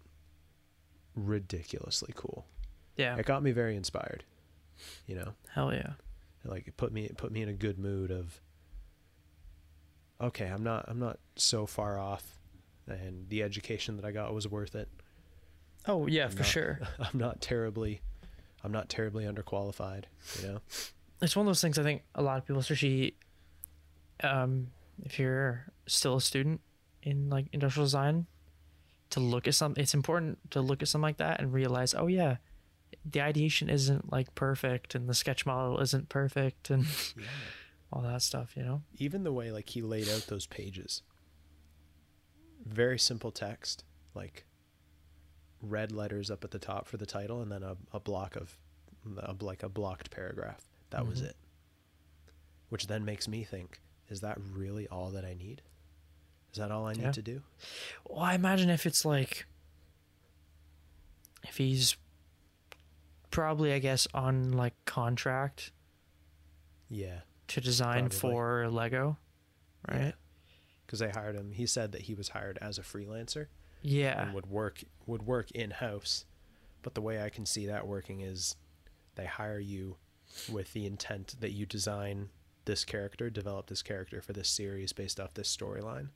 ridiculously cool Yeah. it got me very inspired you know Hell yeah. Like it put me it put me in a good mood of okay i'm not i'm not so far off and the education that i got was worth it Oh yeah, I'm for not- sure. i'm not terribly i'm not terribly underqualified you know it's one of those things I think a lot of people, especially um, if you're still a student in like industrial design, to look at something It's important to look at something like that and realize, oh yeah, the ideation isn't like perfect, and the sketch model isn't perfect, and yeah all that stuff. You know. even the way like he laid out those pages very simple text, like red letters up at the top for the title, and then a, a block of a, like a blocked paragraph. That was Mhm. it. Which then makes me think: Is that really all that I need? Is that all I need Yeah. to do? Well, I imagine if it's like, if he's probably, I guess, on like contract Yeah. to design Probably. for Lego, right? Because they hired him. He said that he was hired as a freelancer Yeah. and would work would work in house. But the way I can see that working is they hire you with the intent that you design this character, develop this character for this series based off this storyline.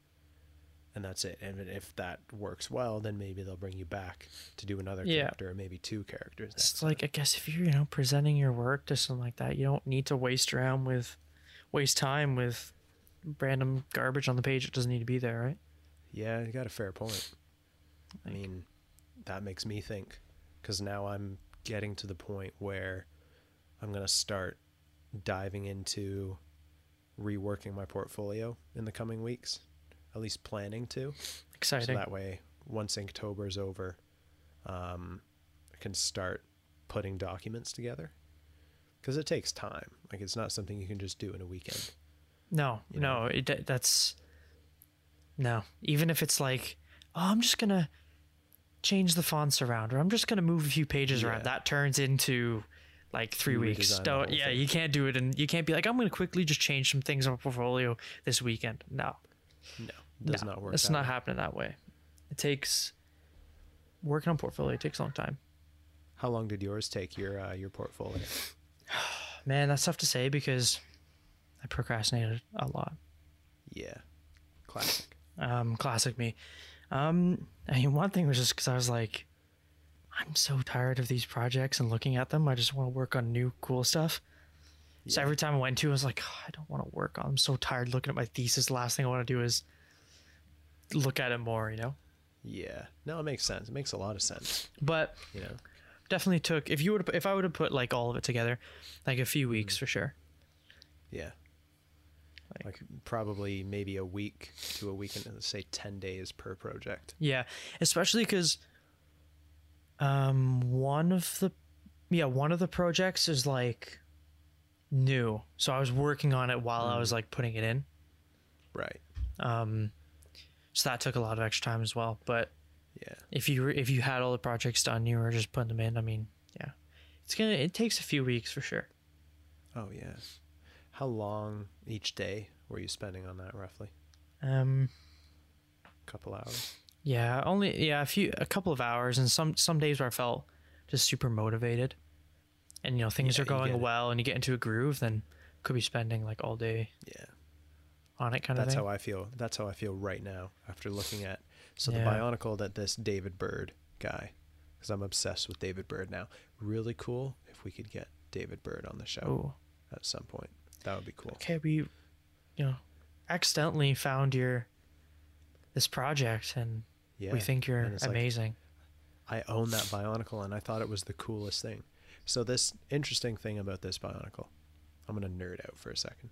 And that's it. And if that works well, then maybe they'll bring you back to do another Yeah. character or maybe two characters. It's like I guess if you're you know presenting your work to something like that, you don't need to waste around with, waste time with random garbage on the page that doesn't need to be there, right? Yeah, you got a fair point. I mean, that makes me think because now I'm getting to the point where I'm going to start diving into reworking my portfolio in the coming weeks, at least planning to. Exciting. So that way, once Inktober is over, um, I can start putting documents together because it takes time. Like, it's not something you can just do in a weekend. No, you no, it, that's no. Even if it's like, oh, I'm just gonna change the fonts around, or I'm just gonna move a few pages Yeah. around. That turns into like three weeks. Don't, yeah, thing. you can't do it, and you can't be like, I'm gonna quickly just change some things on my portfolio this weekend. No, No, does no, not work. It's not way. happening that way. It takes working on portfolio. Takes a long time. How long did yours take your uh, your portfolio? Man, that's tough to say because I procrastinated a lot. Yeah, classic. um, classic me. Um, I mean, one thing was just because I was like, I'm so tired of these projects and looking at them. I just want to work on new cool stuff. So every time I went to, I was like, "Oh, I don't want to work on. I'm so tired looking at my thesis. The last thing I want to do is look at it more, you know. Yeah. No, it makes sense. It makes a lot of sense. But You know. definitely took if you would if I would have put like all of it together, like a few Mm-hmm. weeks for sure. Yeah. Like- Like probably maybe a week to a week and say ten days per project. Yeah, especially because um one of the yeah one of the projects is like new, so I was working on it while I was like putting it in. Right. Um, so that took a lot of extra time as well. But Yeah. if you were, if you had all the projects done, you were just putting them in. I mean, yeah, it's gonna it takes a few weeks for sure. Oh yeah. How long each day were you spending on that roughly? Um, A couple hours. yeah, only yeah a few a couple of hours, and some some days where I felt just super motivated, and you know things Yeah, are going it. well, and you get into a groove, then could be spending like all day Yeah. On it kind of That's how I feel. That's how I feel right now after looking at so the Yeah. bionicle that this David Bird guy, because I'm obsessed with David Bird now. Really cool if we could get David Bird on the show oh, at some point. That would be cool. okay, we, you know, accidentally found your this project, and Yeah. we think you're it's like, amazing. I own that Bionicle and I thought it was the coolest thing. So this interesting thing about this Bionicle, I'm gonna nerd out for a second.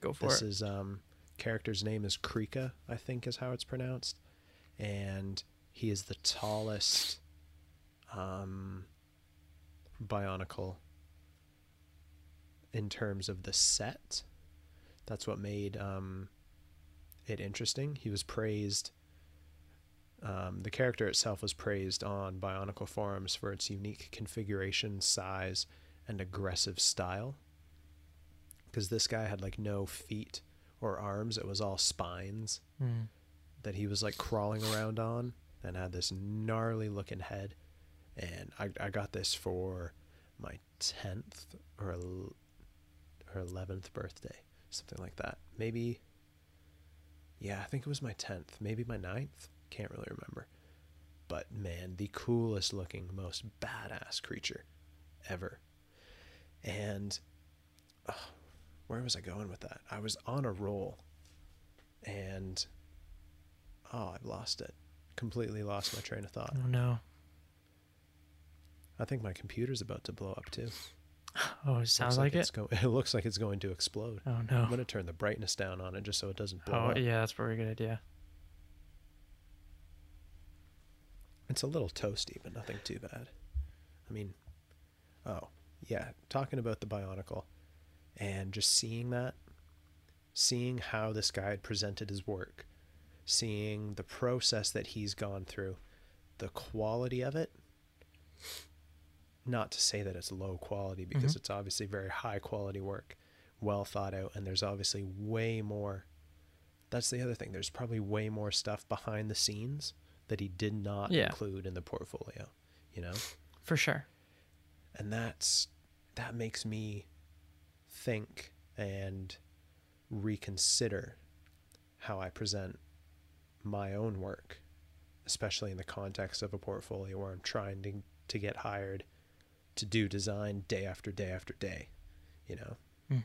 Go for it. this it. is um character's name is Krika, I think is how it's pronounced. And he is the tallest um Bionicle in terms of the set. That's what made um it interesting. He was praised um, the character itself was praised on Bionicle forums for its unique configuration, size, and aggressive style. Because this guy had like no feet or arms, it was all spines Hmm. that he was like crawling around on and had this gnarly looking head. And I, I got this for my 10th or, or 11th birthday, something like that. Maybe, yeah, I think it was my 10th, maybe my 9th. Can't really remember. But man, the coolest looking, most badass creature ever. And oh, where was I going with that? I was on a roll and oh, I've lost it. Completely lost my train of thought. Oh no. I think my computer's about to blow up too. Oh, it sounds like, it's it. Go- it looks like it's going to explode. Oh no! I'm gonna turn the brightness down on it just so it doesn't blow Oh up. yeah, that's a very good idea. It's a little toasty, but nothing too bad. I mean, oh, yeah, talking about the Bionicle and just seeing that, seeing how this guy had presented his work, seeing the process that he's gone through, the quality of it. Not to say that it's low quality because Mhm. it's obviously very high quality work, well thought out, and there's obviously way more. That's the other thing. There's probably way more stuff behind the scenes that he did not Yeah. include in the portfolio, you know? For sure. and that's that makes me think and reconsider how I present my own work, especially in the context of a portfolio where I'm trying to to get hired to do design day after day after day, you know. Mm.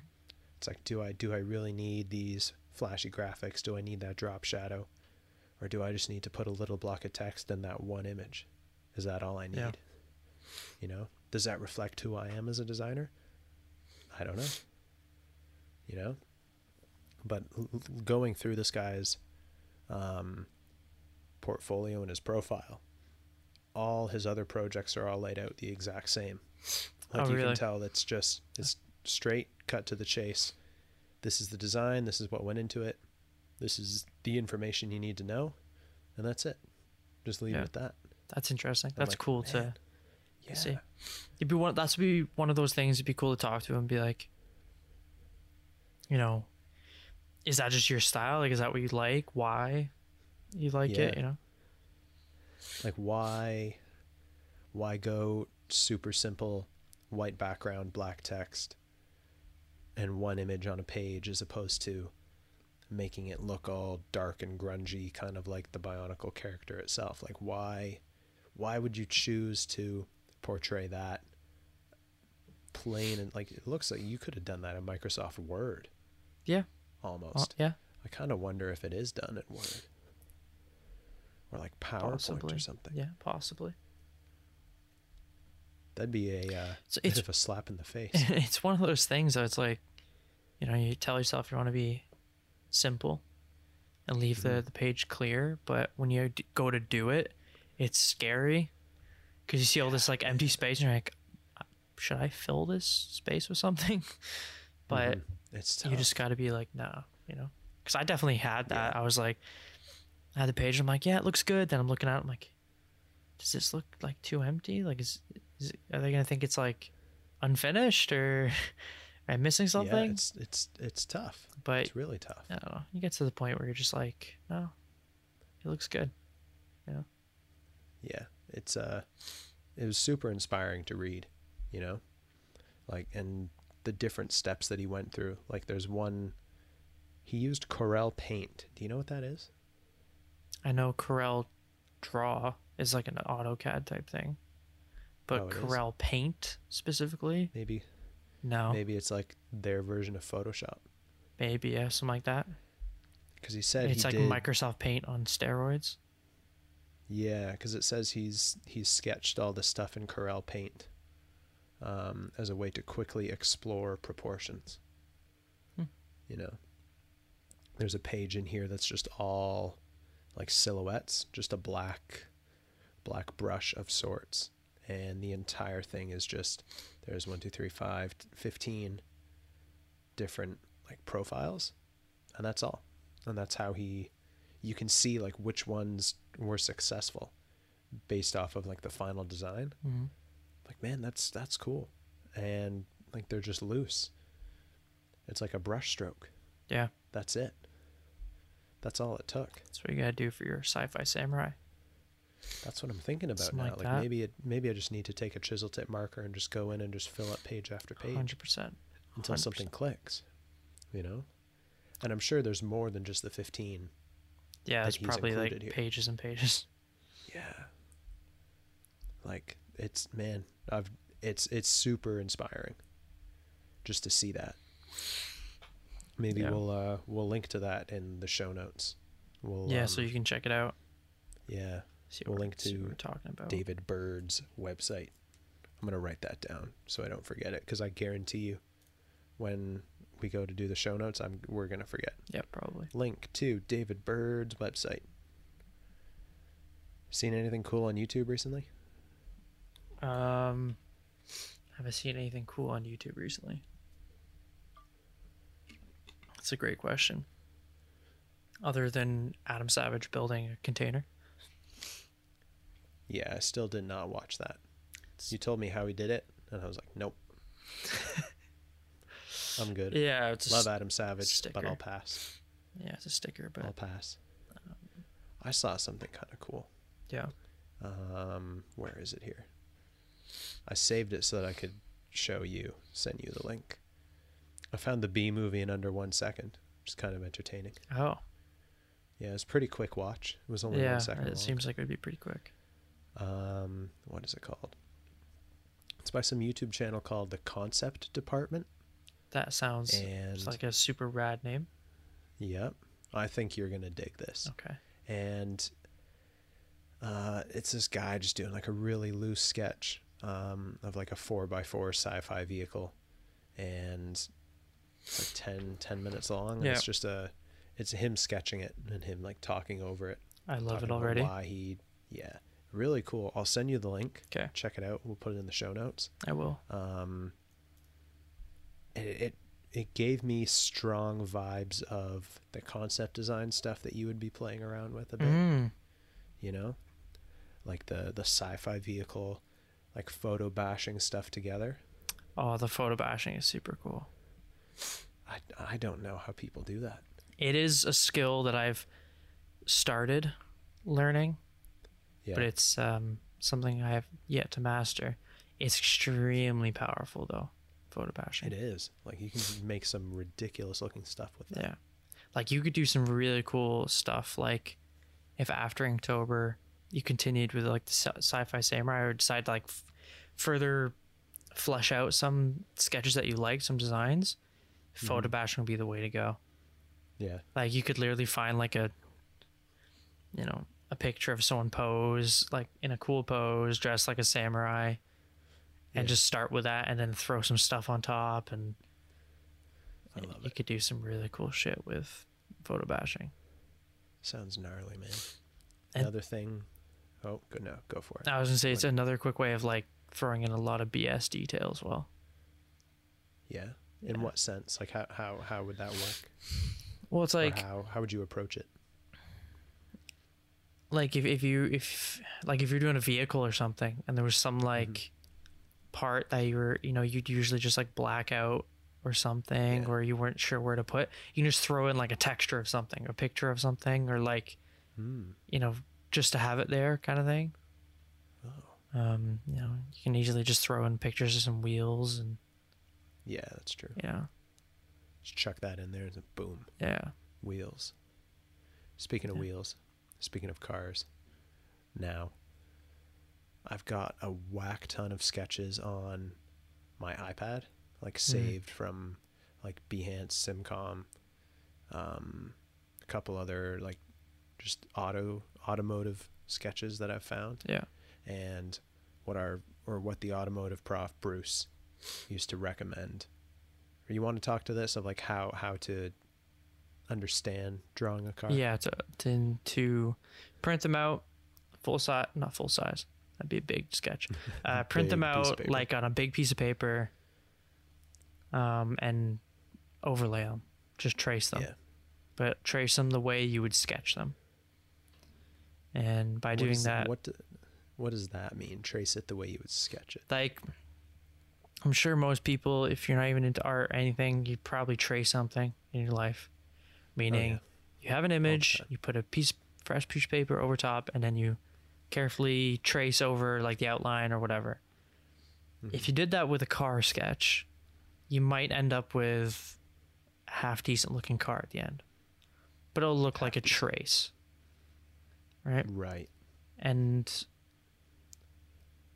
It's like do I do I really need these flashy graphics? Do I need that drop shadow? Or do I just need to put a little block of text in that one image? Is that all I need? Yeah. You know, does that reflect who I am as a designer? I don't know. You know, but going through this guy's um, portfolio and his profile, all his other projects are all laid out the exact same. Like Oh, you really? can tell, it's just it's straight, cut to the chase. This is the design. This is what went into it. This is the information you need to know, and that's it. Just leave Yeah. it at that. That's interesting. I'm That's like, cool to "Man, Yeah. see. It'd be one. That's be one of those things. It'd be cool to talk to him and be like, you know, is that just your style? Like, is that what you like? Why you like it? You know. like why why go super simple white background black text and one image on a page as opposed to making it look all dark and grungy kind of like the bionicle character itself like why why would you choose to portray that plain and like it looks like you could have done that in Microsoft Word Yeah. almost Well, yeah. I kind of wonder if it is done in Word or like PowerPoint Possibly. or something Yeah. Possibly. That'd be a uh, So bit it's of a slap in the face. it's one of those things that it's like, you know, you tell yourself you want to be simple and leave the, Mhm. the page clear, but when you d- go to do it, it's scary because you see all this like empty space and you're like, "Uh, should I fill this space with something? but Mhm. it's tough. you just got to be like, no, you know, because I definitely had that. I was like, I had the page. I'm like, yeah, it looks good. Then I'm looking at it. I'm like, does this look like too empty? Like, is, is it, are they gonna think it's like unfinished or am I missing yeah, something? it's it's it's tough. but It's really tough. I don't know. You get to the point where you're just like, no, it looks good. Yeah. Yeah, it's uh, it was super inspiring to read. You know, like and the different steps that he went through. Like there's one, he used Corel Paint. Do you know what that is? I know Corel Draw is like an AutoCAD type thing, but Oh, it is? Corel Paint specifically, Maybe no, maybe, maybe it's like their version of Photoshop. Maybe, yeah, something like that. Because he said it's he like did. Microsoft Paint on steroids. Yeah, because it says he's he's sketched all this stuff in Corel Paint um, as a way to quickly explore proportions. Hmm. You know, there's a page in here that's just all like silhouettes, just a black black brush of sorts, and the entire thing is just there's one, two, three, five, fifteen different like profiles, and that's all, and that's how he you can see like which ones were successful based off of like the final design Mm-hmm. like man that's that's cool. And like they're just loose. It's like a brush stroke. Yeah, that's it. That's all it took. That's what you gotta do for your sci-fi samurai. that's what i'm thinking about Something now. like like, maybe it maybe i just need to take a chisel tip marker and just go in and just fill up page after page Hundred percent. until something clicks you know? And i'm sure there's more than just the 15 Yeah, it's probably like here. pages and pages. Yeah. Like it's man, I've it's it's super inspiring just to see that. Maybe Yeah. we'll uh we'll link to that in the show notes. We'll yeah, so um, you can check it out. yeah, See we'll link to talking about. David Bird's website. I'm going to write that down so I don't forget it cuz I guarantee you when we go to do the show notes, I'm we're going to forget. Yeah, probably. Link to David Bird's website. Seen anything cool on YouTube recently? Um, have I seen anything cool on YouTube recently? That's a great question. Other than Adam Savage building a container. Yeah, I still did not watch that. You told me how he did it, and I was like, nope. I'm good. Yeah, it's Love Adam Savage, but I'll pass. yeah, it's a sticker, but I'll pass. I saw something kind of cool. yeah. Um, where is it here? I saved it so that I could show you, send you the link. I found the Bee Movie in under one second, which is kind of entertaining. Oh, Yeah, it's pretty quick watch. It was only yeah. one second It long. seems like it would be pretty quick. Um, what is it called? It's by some YouTube channel called The Concept Department. That sounds And like a super rad name. yep, I think you're gonna dig this. Okay. and uh, it's this guy just doing like a really loose sketch um, of like a four by four sci-fi vehicle, and it's like 10, 10 minutes long. And Yeah. It's just a, it's him sketching it and him like talking over it. I love it already. Why he, yeah, really cool. I'll send you the link. Okay. Check it out. We'll put it in the show notes. I will. Um, it, it it gave me strong vibes of the concept design stuff that you would be playing around with a bit Mm. you know like the the sci-fi vehicle like photo bashing stuff together Oh, the photo bashing is super cool. i i don't know how people do that It is a skill that I've started learning, yeah but it's um, something I have yet to master. It's extremely powerful, though. Photo bashing. it is like you can make some ridiculous looking stuff with that Yeah. Like you could do some really cool stuff. Like if after Inktober you continued with like the sci- sci-fi samurai or decide to like f- further flesh out some sketches that you like, some designs, photo bashing mm-hmm. would be the way to go. yeah Like you could literally find like a you know, a picture of someone pose like in a cool pose, dressed like a samurai and Yeah. just start with that and then throw some stuff on top and you it. could do some really cool shit with photo bashing. sounds gnarly man. And- another thing oh good no go for it. I was gonna say it's another quick way of like throwing in a lot of BS detail as well. yeah? In Yeah. what sense? Like how how how would that work? Well, it's Or like how how would you approach it? Like if, if you if like if you're doing a vehicle or something and there was some mm-hmm. like part that you were you know you'd usually just like black out or something Yeah. or you weren't sure where to put you can just throw in like a texture of something a picture of something or like Hmm. you know just to have it there kind of thing oh um you know you can easily just throw in pictures of some wheels and yeah that's true Yeah. just chuck that in there and boom yeah wheels. Speaking of Yeah. wheels, speaking of cars, now I've got a whack ton of sketches on my iPad, like saved from like Behance, Simcom, um, a couple other like just auto automotive sketches that I've found, yeah and what our or what the automotive prof Bruce used to recommend. Or you want to talk to this of like how how to understand drawing a car? Yeah, to, to to print them out full size, not full size. That'd be a big sketch. Uh, print them Big of out like on a big piece of paper, um, and overlay them. Just trace them, Yeah. but trace them the way you would sketch them. And by What doing is- that, what do, what does that mean? Trace it the way you would sketch it. like I'm sure most people, if you're not even into art or anything, you'd probably trace something in your life. Meaning, Oh, yeah. you have an image, you put a piece fresh piece of paper over top, and then you carefully trace over like the outline or whatever. Mm-hmm. If you did that with a car sketch, you might end up with a half decent looking car at the end, but it'll look like a trace, right? Right. and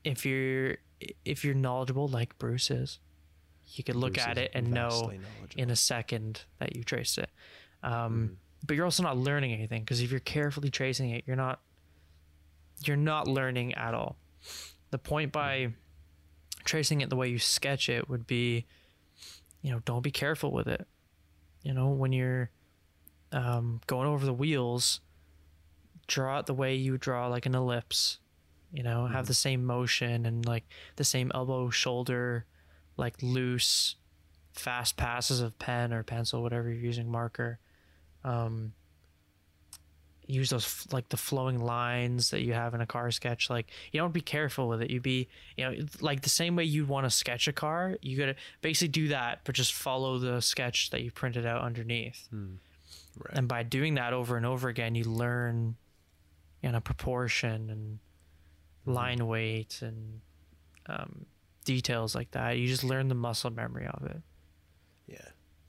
if you're if you're knowledgeable like Bruce is, you could look Bruce at it and know in a second that you traced it. Um, Mhm. But you're also not learning anything because if you're carefully tracing it, you're not you're not learning at all. The point by tracing it the way you sketch it would be, you know, don't be careful with it. You know, when you're um, going over the wheels, draw it the way you draw like an ellipse. You know, have the same motion and like the same elbow, shoulder, like loose, fast passes of pen or pencil, whatever you're using, marker. Um, use those f- like the flowing lines that you have in a car sketch. Like you don't be careful with it. You be you know like the same way you'd want to sketch a car. You gotta basically do that, but just follow the sketch that you printed out underneath. Right. And by doing that over and over again, you learn, you know, proportion and line weight and um, details like that. You just learn the muscle memory of it. yeah.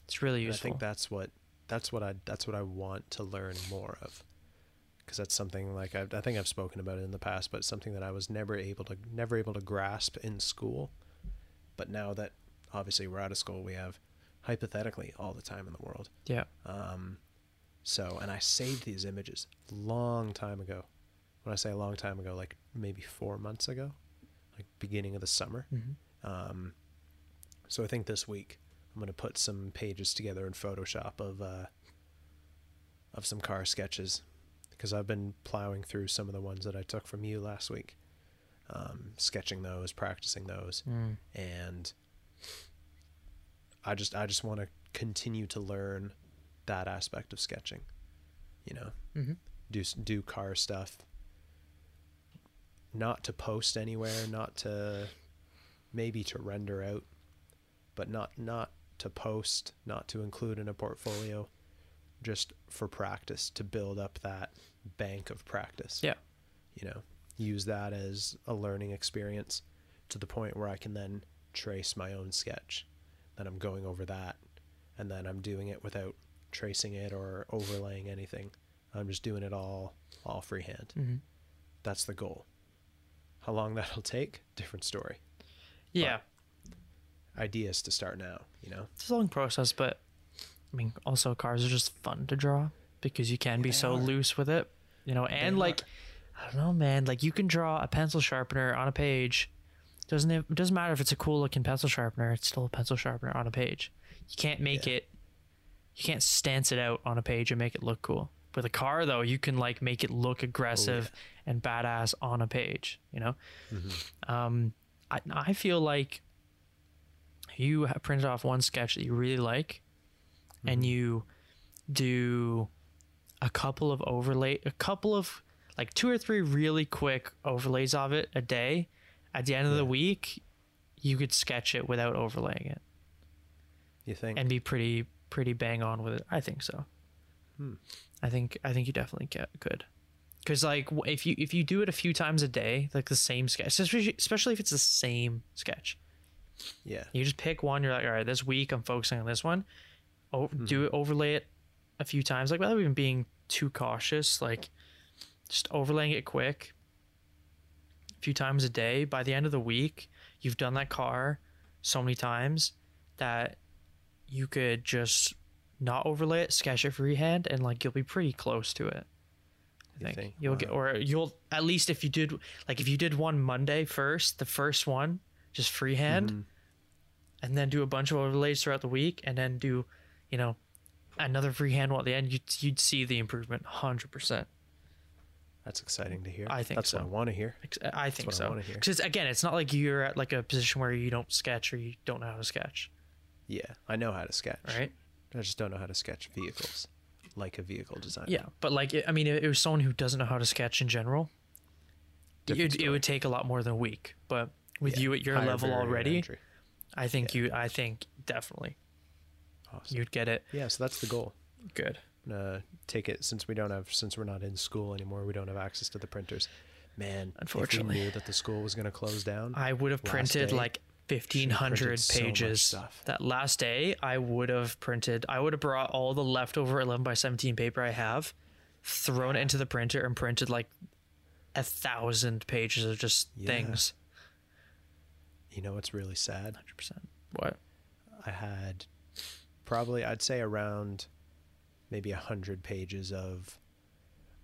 It's really And I think that's what that's what I that's what I want to learn more of, because that's something like I, I think I've spoken about it in the past, but something that I was never able to never able to grasp in school, but now that obviously we're out of school, we have hypothetically all the time in the world. yeah. Um, so and I saved these images long time ago. When I say a long time ago, like maybe four months ago, like beginning of the summer. Mhm. Um, so I think this week I'm gonna put some pages together in Photoshop of uh, of some car sketches because I've been plowing through some of the ones that I took from you last week, um, sketching those, practicing those, Mm. and I just I just want to continue to learn that aspect of sketching. You know, Mhm. do do car stuff. Not to post anywhere, not to maybe to render out, but not not to post, not to include in a portfolio, just for practice to build up that bank of practice. Yeah. You know, use that as a learning experience to the point where I can then trace my own sketch. Then I'm going over that and then I'm doing it without tracing it or overlaying anything. I'm just doing it all all freehand. Mhm. That's the goal. How long that'll take, different story. Yeah. Ideas to start now, you know. It's a long process, but I mean, also cars are just fun to draw because you can be They so are. loose with it, you know. And They like, are. I don't know, man. Like you can draw a pencil sharpener on a page. Doesn't it? Doesn't matter if it's a cool looking pencil sharpener. It's still a pencil sharpener on a page. You can't make Yeah. it. You can't stance it out on a page and make it look cool. With a car, though, you can like make it look aggressive and badass on a page. You know. Um, I I feel like you have printed off one sketch that you really like, and you do a couple of overlay, a couple of like two or three really quick overlays of it a day. At the end of the week, you could sketch it without overlaying it You think? and be pretty pretty bang on with it. I think so. Hmm. I think I think you definitely get could. Cause like if you if you do it a few times a day, like the same sketch, especially if it's the same sketch, yeah. you just pick one. You're like, all right, this week I'm focusing on this one. Oh, do it, overlay it a few times, like without even being too cautious. Like, just overlaying it quick, a few times a day. By the end of the week, you've done that car so many times that you could just not overlay it, sketch it freehand, and like you'll be pretty close to it. I You think, think? you'll get, or you'll at least if you did like if you did one Monday first, the first one just freehand, Mhm. and then do a bunch of overlays throughout the week, and then do, you know, another freehand one at the end. You'd you'd see the improvement, hundred percent. That's exciting to hear. I think That's so. what I want to hear. I think what I so. Because again, it's not like you're at like a position where you don't sketch or you don't know how to sketch, Yeah, I know how to sketch. right? I just don't know how to sketch vehicles, like a vehicle designer. Yeah, but like I mean, it, it was someone who doesn't know how to sketch in general. It, it would take a lot more than a week, but with Yeah, you at your higher level already. I think you, I think definitely Awesome. you'd get it Yeah, so that's the goal. good. I'm uh, take it since we don't have since we're not in school anymore. We don't have access to the printers. Man, Unfortunately. knew that the school was gonna close down, I would have printed day, like fifteen hundred so pages. stuff. that last day, I would have printed. I would have brought all the leftover eleven by seventeen paper I have, thrown it into the printer, and printed like a thousand pages of just Yeah. things. you know, it's really sad. Hundred percent. What? I had probably I'd say around maybe a hundred pages of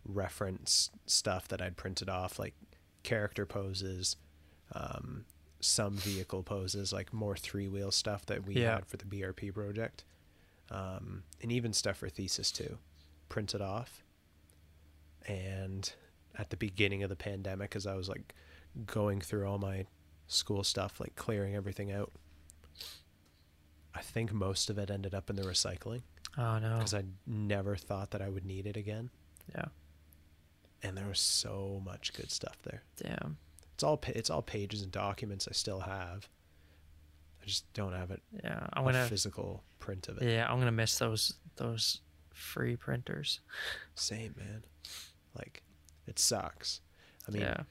reference stuff that I'd printed off, like character poses, um, some vehicle poses, like more three wheel stuff that we Yeah. had for the BRP project, um, and even stuff for thesis too, printed off. and at the beginning of the pandemic, as I was like going through all my school stuff, like clearing everything out, I think most of it ended up in the recycling Oh no. because I never thought that I would need it again. Yeah. And there was so much good stuff there. Damn. It's all it's all pages and documents I still have. I just don't have it Yeah. I'm a gonna. physical print of it. Yeah, I'm gonna miss those those free printers. Same man. Like it sucks. I mean, yeah.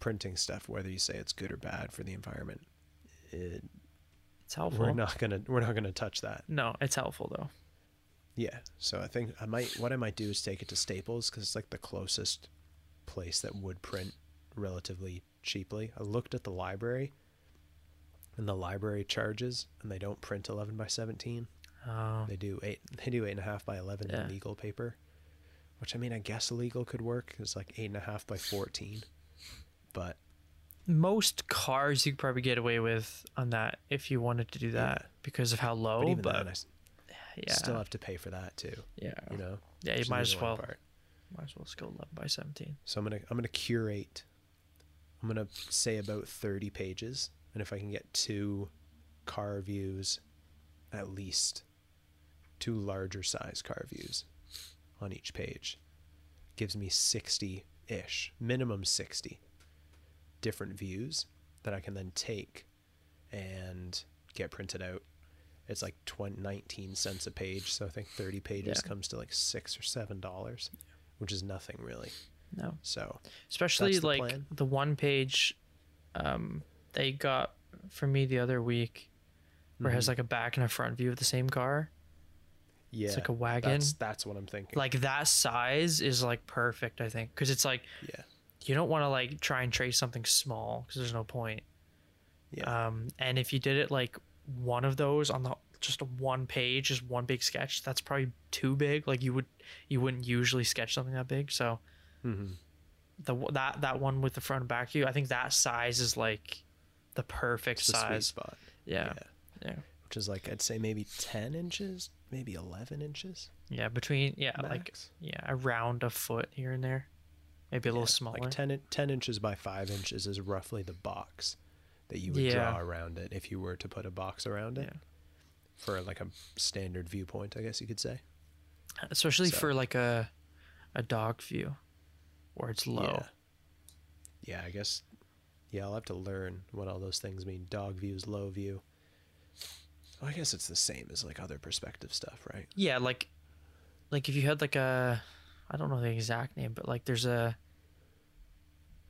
printing stuff, whether you say it's good or bad for the environment, it, It's helpful. we're not gonna we're not gonna touch that. No, it's helpful though. Yeah. So I think I might what I might do is take it to Staples because it's like the closest place that would print relatively cheaply. I looked at the library, and the library charges, and they don't print eleven by seventeen. Oh. They do eight. They do eight and a half by eleven Yeah. in legal paper, which I mean, I guess legal could work. It's like eight and a half by fourteen, but Most cars you could probably get away with on that if you wanted to do that Yeah. because of how low. but even but then, I yeah, still have to pay for that too. yeah, You know. yeah. You might as well part. might as well just go eleven by seventeen. So I'm gonna I'm gonna curate. I'm gonna say about thirty pages, and if I can get two car views, at least two larger size car views on each page, gives me sixty ish, minimum sixty different views that I can then take and get printed out. It's like 20, 19 cents a page, so I think 30 pages Yeah. comes to like six or seven dollars, which is nothing really. No, So especially the like plan. the one page um, they got for me the other week, where it has Mhm. like a back and a front view of the same car. yeah, It's like a wagon. That's, that's what I'm thinking. Like that size is like perfect, I think, because it's like yeah, you don't want to like try and trace something small because there's no point. yeah, Um, and if you did it like one of those on the just one page, just one big sketch, that's probably too big. Like you would you wouldn't usually sketch something that big. So hmm the that that one with the front and back view, I think that size is like the perfect it's size. spot. Yeah. yeah, which is like I'd say maybe ten inches, maybe eleven inches. yeah, Between yeah, like yeah, around a foot here and there, maybe a little Yeah, smaller. Like 10, 10 inches by five inches is roughly the box that you would Yeah. draw around it if you were to put a box around it Yeah. for like a standard viewpoint, I guess you could say. especially So- for like a a dog view where it's low. Yeah. Yeah, I guess. Yeah, I'll have to learn what all those things mean. Dog views, low view. Well, I guess it's the same as like other perspective stuff, right? Yeah, like like if you had like a I don't know the exact name, but like there's a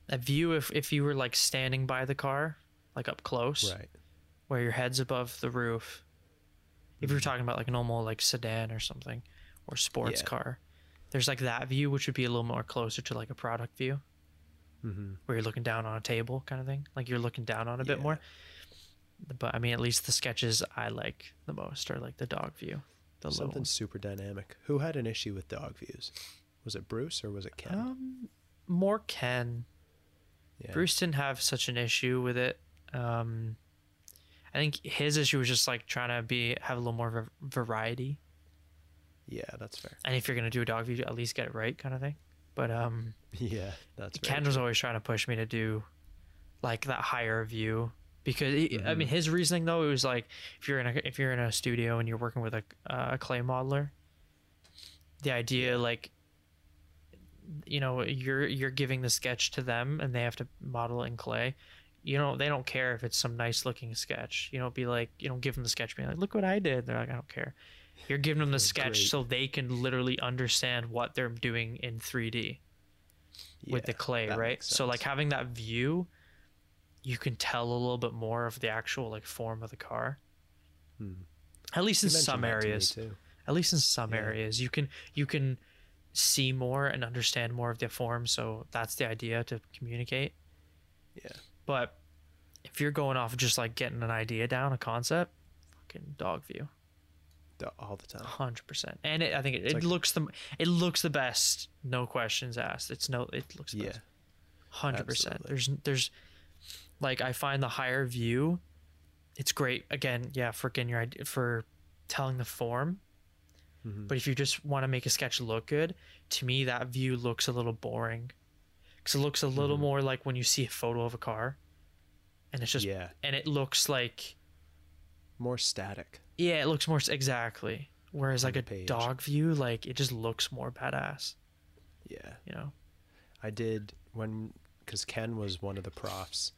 a view if if you were like standing by the car, like up close, Right. where your head's above the roof. If Mm-hmm. you're talking about like a normal like sedan or something or sports Yeah. car, there's like that view which would be a little more closer to like a product view Mm-hmm. where you're looking down on a table kind of thing. Like you're looking down on a bit more. But I mean, at least the sketches I like the most are like the dog view, the Something super dynamic. Who had an issue with dog views? Was it Bruce or was it Ken? Um, more Ken. yeah. Bruce didn't have such an issue with it. Um, I think his issue was just like trying to be have a little more va- variety. Yeah, that's fair. And if you're gonna do a dog view, at least get it right, kind of thing. But um, Yeah, that's Ken was always trying to push me to do like that higher view because he, I Mhm. mean his reasoning though it was like if you're in a if you're in a studio and you're working with a uh, a clay modeler, the idea like you know you're you're giving the sketch to them and they have to model it in clay. You know they don't care if it's some nice looking sketch. You don't be like you don't give them the sketch being like look what I did. They're like I don't care. You're giving them the sketch Great. so they can literally understand what they're doing in 3D with the clay, right? So like having that view, you can tell a little bit more of the actual like form of the car. Hmm. At least You in some mentioned that to me, areas. At least in some Yeah. areas, you can you can see more and understand more of the form. So that's the idea to communicate. Yeah. But if you're going off just like getting an idea down, a concept, fucking dog view, all the time. hundred percent. And it, I think it, it like- looks the it looks the best. No questions asked. It's no. It looks Yeah. Hundred percent. There's there's like I find the higher view, it's great. Again, yeah, for getting your idea for telling the form. Mhm. But if you just want to make a sketch look good, to me that view looks a little boring. Cuz it looks a little Mhm. more like when you see a photo of a car and it's just yeah, and it looks like more static. yeah, it looks more exactly. Whereas On like a page. dog view like it just looks more badass, Yeah, you know. I did when because Ken was one of the profs.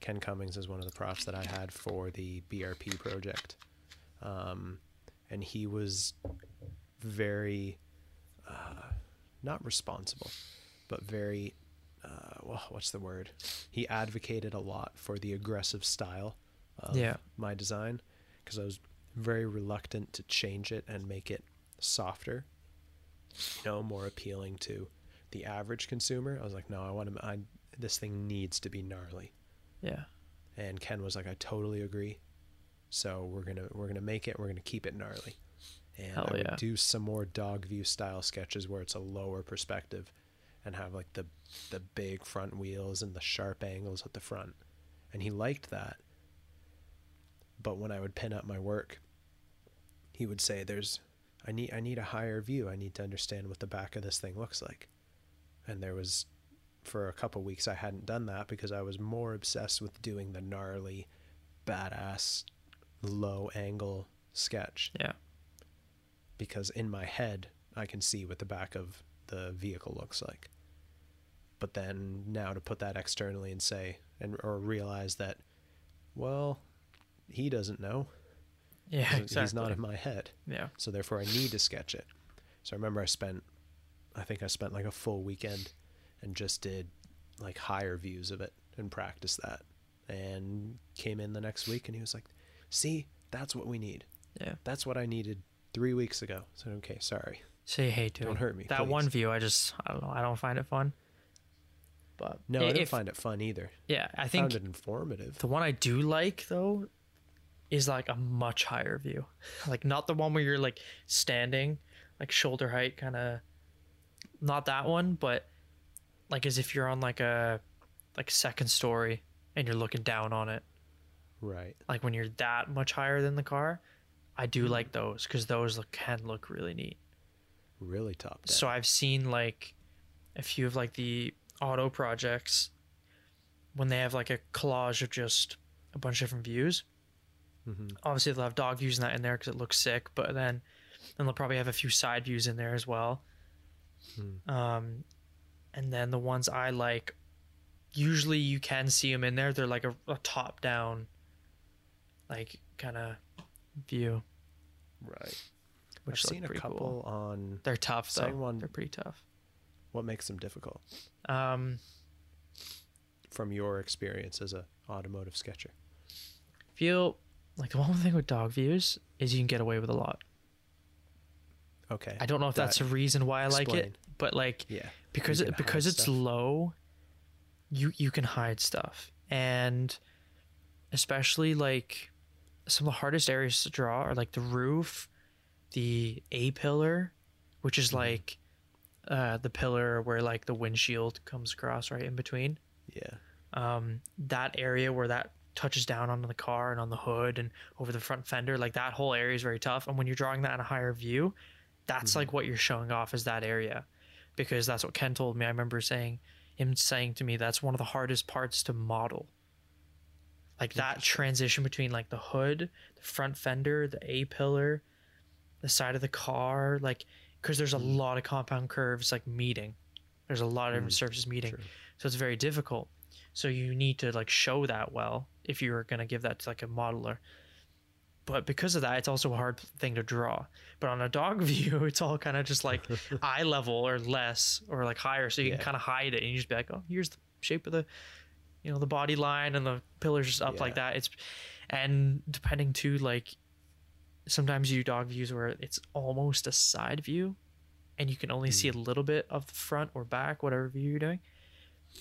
Ken Cummings is one of the profs that I had for the BRP project, um, and he was very uh, not responsible, but very uh, well, what's the word? He advocated a lot for the aggressive style of Yeah. my design because I was very reluctant to change it and make it softer, you know, more appealing to the average consumer. I was like, no, I want to. I this thing needs to be gnarly. Yeah. And Ken was like, I totally agree. So we're gonna we're gonna make it. We're gonna keep it gnarly. And Hell I would yeah. do some more dog view style sketches where it's a lower perspective, and have like the the big front wheels and the sharp angles at the front. And he liked that. But when I would pin up my work, he would say, "There's, I need I need a higher view. I need to understand what the back of this thing looks like." And there was for a couple weeks I hadn't done that because I was more obsessed with doing the gnarly, badass, low angle sketch. Yeah. Because in my head, I can see what the back of the vehicle looks like. But then now to put that externally and say, and or realize that, well, he doesn't know. Yeah, He's- exactly. He's not in my head yeah. so therefore I need to sketch it. So I remember I spent, I think I spent like a full weekend, and just did like higher views of it and practiced that, and came in the next week and he was like, "See, that's what we need. Yeah. That's what I needed three weeks ago." So okay, sorry. Say hey to Don't hurt me, That please. one view, I just I don't know. I don't find it fun. But No, i- I didn't find it fun either. Yeah, I I think found it informative. the one I do like though is like a much higher view. Like not the one where you're like standing, like shoulder height kind of not that one, but like as if you're on like a like second story and you're looking down on it. Right. Like when you're that much higher than the car. I do Hmm. like those cuz those look, can look really neat. Really top down. So I've seen like a few of like the auto projects when they have like a collage of just a bunch of different views. hmm Obviously, they'll have dog views that in there because it looks sick, but then then they'll probably have a few side views in there as well. Hmm. Um, and then the ones I like, usually you can see them in there. They're like a, a top down, like kind of view, Right. which I've seen a couple cool. on They're tough though. Someone- They're pretty tough. what makes them difficult Um, from your experience as a automotive sketcher. feel like the one thing with dog views is you can get away with a lot. Okay. I don't know if that's a reason why I like it, but like Yeah. because it because it's stuff. low, you you can hide stuff, and especially like some of the hardest areas to draw are like the roof, the A pillar, which is Mhm. like uh, the pillar where like the windshield comes across right in between. Yeah. um, that area where that touches down onto the car and on the hood and over the front fender, like that whole area is very tough. And when you're drawing that in a higher view, that's Mhm. like what you're showing off is that area, because that's what Ken told me. I remember saying him saying to me that's one of the hardest parts to model. Like that transition between like the hood, the front fender, the A pillar, the side of the car, like because there's a Mhm. lot of compound curves like meeting. There's a lot of different Mm, surfaces meeting True. so it's very difficult so you need to like show that well if you're going to give that to like a modeler but because of that it's also a hard thing to draw but on a dog view it's all kind of just like eye level or less or like higher so you Yeah. can kind of hide it and you just be like oh here's the shape of the you know the body line and the pillars just up like that it's and depending too like sometimes you do dog views where it's almost a side view and you can only see a little bit of the front or back whatever view you're doing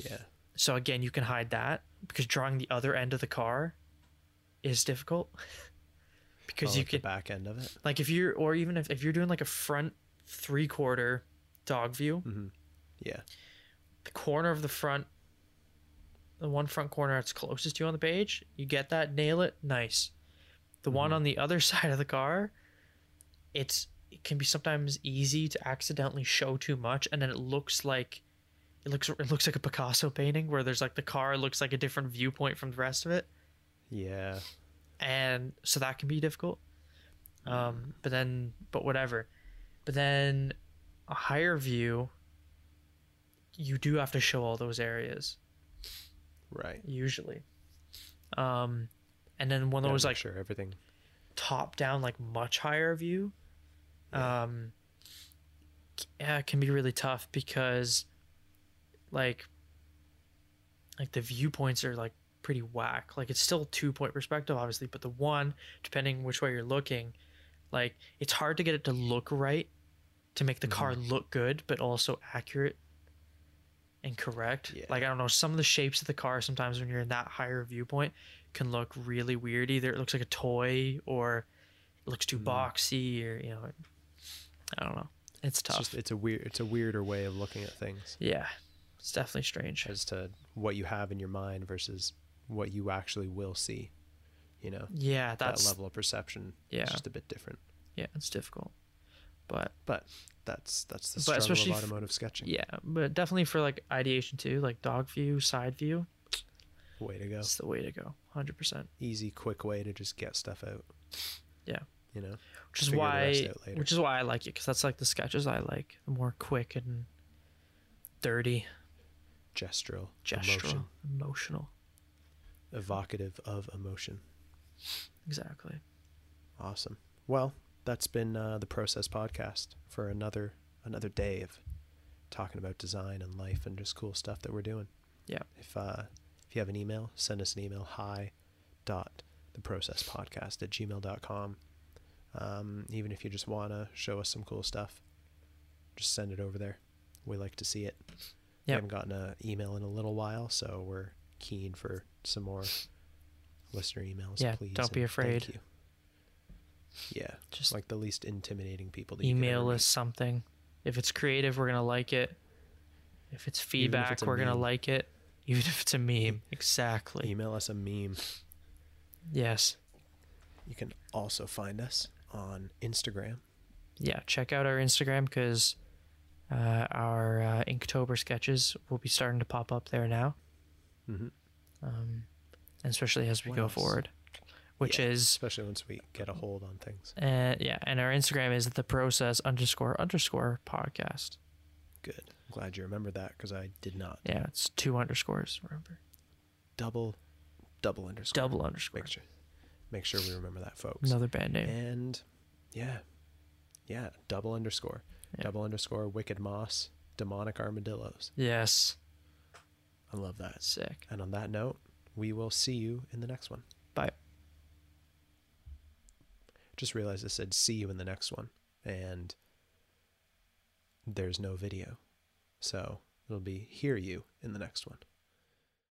Yeah. so again, you can hide that because drawing the other end of the car is difficult. because Oh, you like the can back end of it. like if you're or even if, if you're doing like a front three quarter dog view, hmm Yeah. the corner of the front the one front corner that's closest to you on the page, you get that, nail it, nice. The one Mhm. on the other side of the car, it's it can be sometimes easy to accidentally show too much and then it looks like it looks it looks like a Picasso painting where there's like the car looks like a different viewpoint from the rest of it Yeah. and so that can be difficult um but then but whatever but then a higher view you do have to show all those areas Right. usually um and then one Gotta those like sure everything. top down like much higher view Yeah. um yeah it can be really tough because like like the viewpoints are like pretty whack like it's still two point perspective obviously but the one depending which way you're looking like it's hard to get it to look right to make the car Mm-hmm. look good but also accurate and correct Yeah. like i don't know some of the shapes of the car sometimes when you're in that higher viewpoint can look really weird either it looks like a toy or it looks too Mhm. boxy or you know i don't know it's It's tough just it's a weird it's a weirder way of looking at things yeah it's definitely strange as to what you have in your mind versus what you actually will see. You know, yeah that's that level of perception yeah. is just a bit different. yeah it's difficult but But that's that's the But struggle especially of automotive sketching. yeah but definitely for like ideation too like dog view side view Way to go. it's the way to go 100% Easy, quick way to just get stuff out. Yeah. You know. which is Figure the rest why which is why i like it because that's like the sketches i like the more quick and dirty Gestural. gestural Emotion. emotional Evocative of emotion. exactly Awesome. Well, that's been uh, the Process Podcast for another another day of talking about design and life and just cool stuff that we're doing. Yeah. If uh, if you have an email, send us an email hi dot the process podcast at gmail.com. Um, even if you just want to show us some cool stuff, just send it over there. We like to see it. We Yep. haven't gotten an email in a little while, so we're keen for some more listener emails. Yeah, please. don't be afraid. Yeah, just like the least intimidating people that email us something. If it's creative we're gonna like it. If it's feedback it's we're gonna like it. Even if it's a meme. Exactly. Email us a meme. yes. You can also find us on Instagram. yeah check out our instagram because uh, our uh, inktober sketches will be starting to pop up there now. Mm-hmm. um, especially as we What go else? forward which Yeah, is especially once we get a hold on things. uh, yeah and our instagram is the process underscore underscore podcast Good. I'm glad you remembered that because I did not. yeah it's two underscores remember Double, double underscore. double underscore Make sure, make sure we remember that, folks. another band name And yeah, yeah, double underscore, Yeah. double underscore, wicked moss, demonic armadillos. yes I love that. sick And on that note, we will see you in the next one. bye Just realized I said see you in the next one, and there's no video. So it'll be hear you in the next one.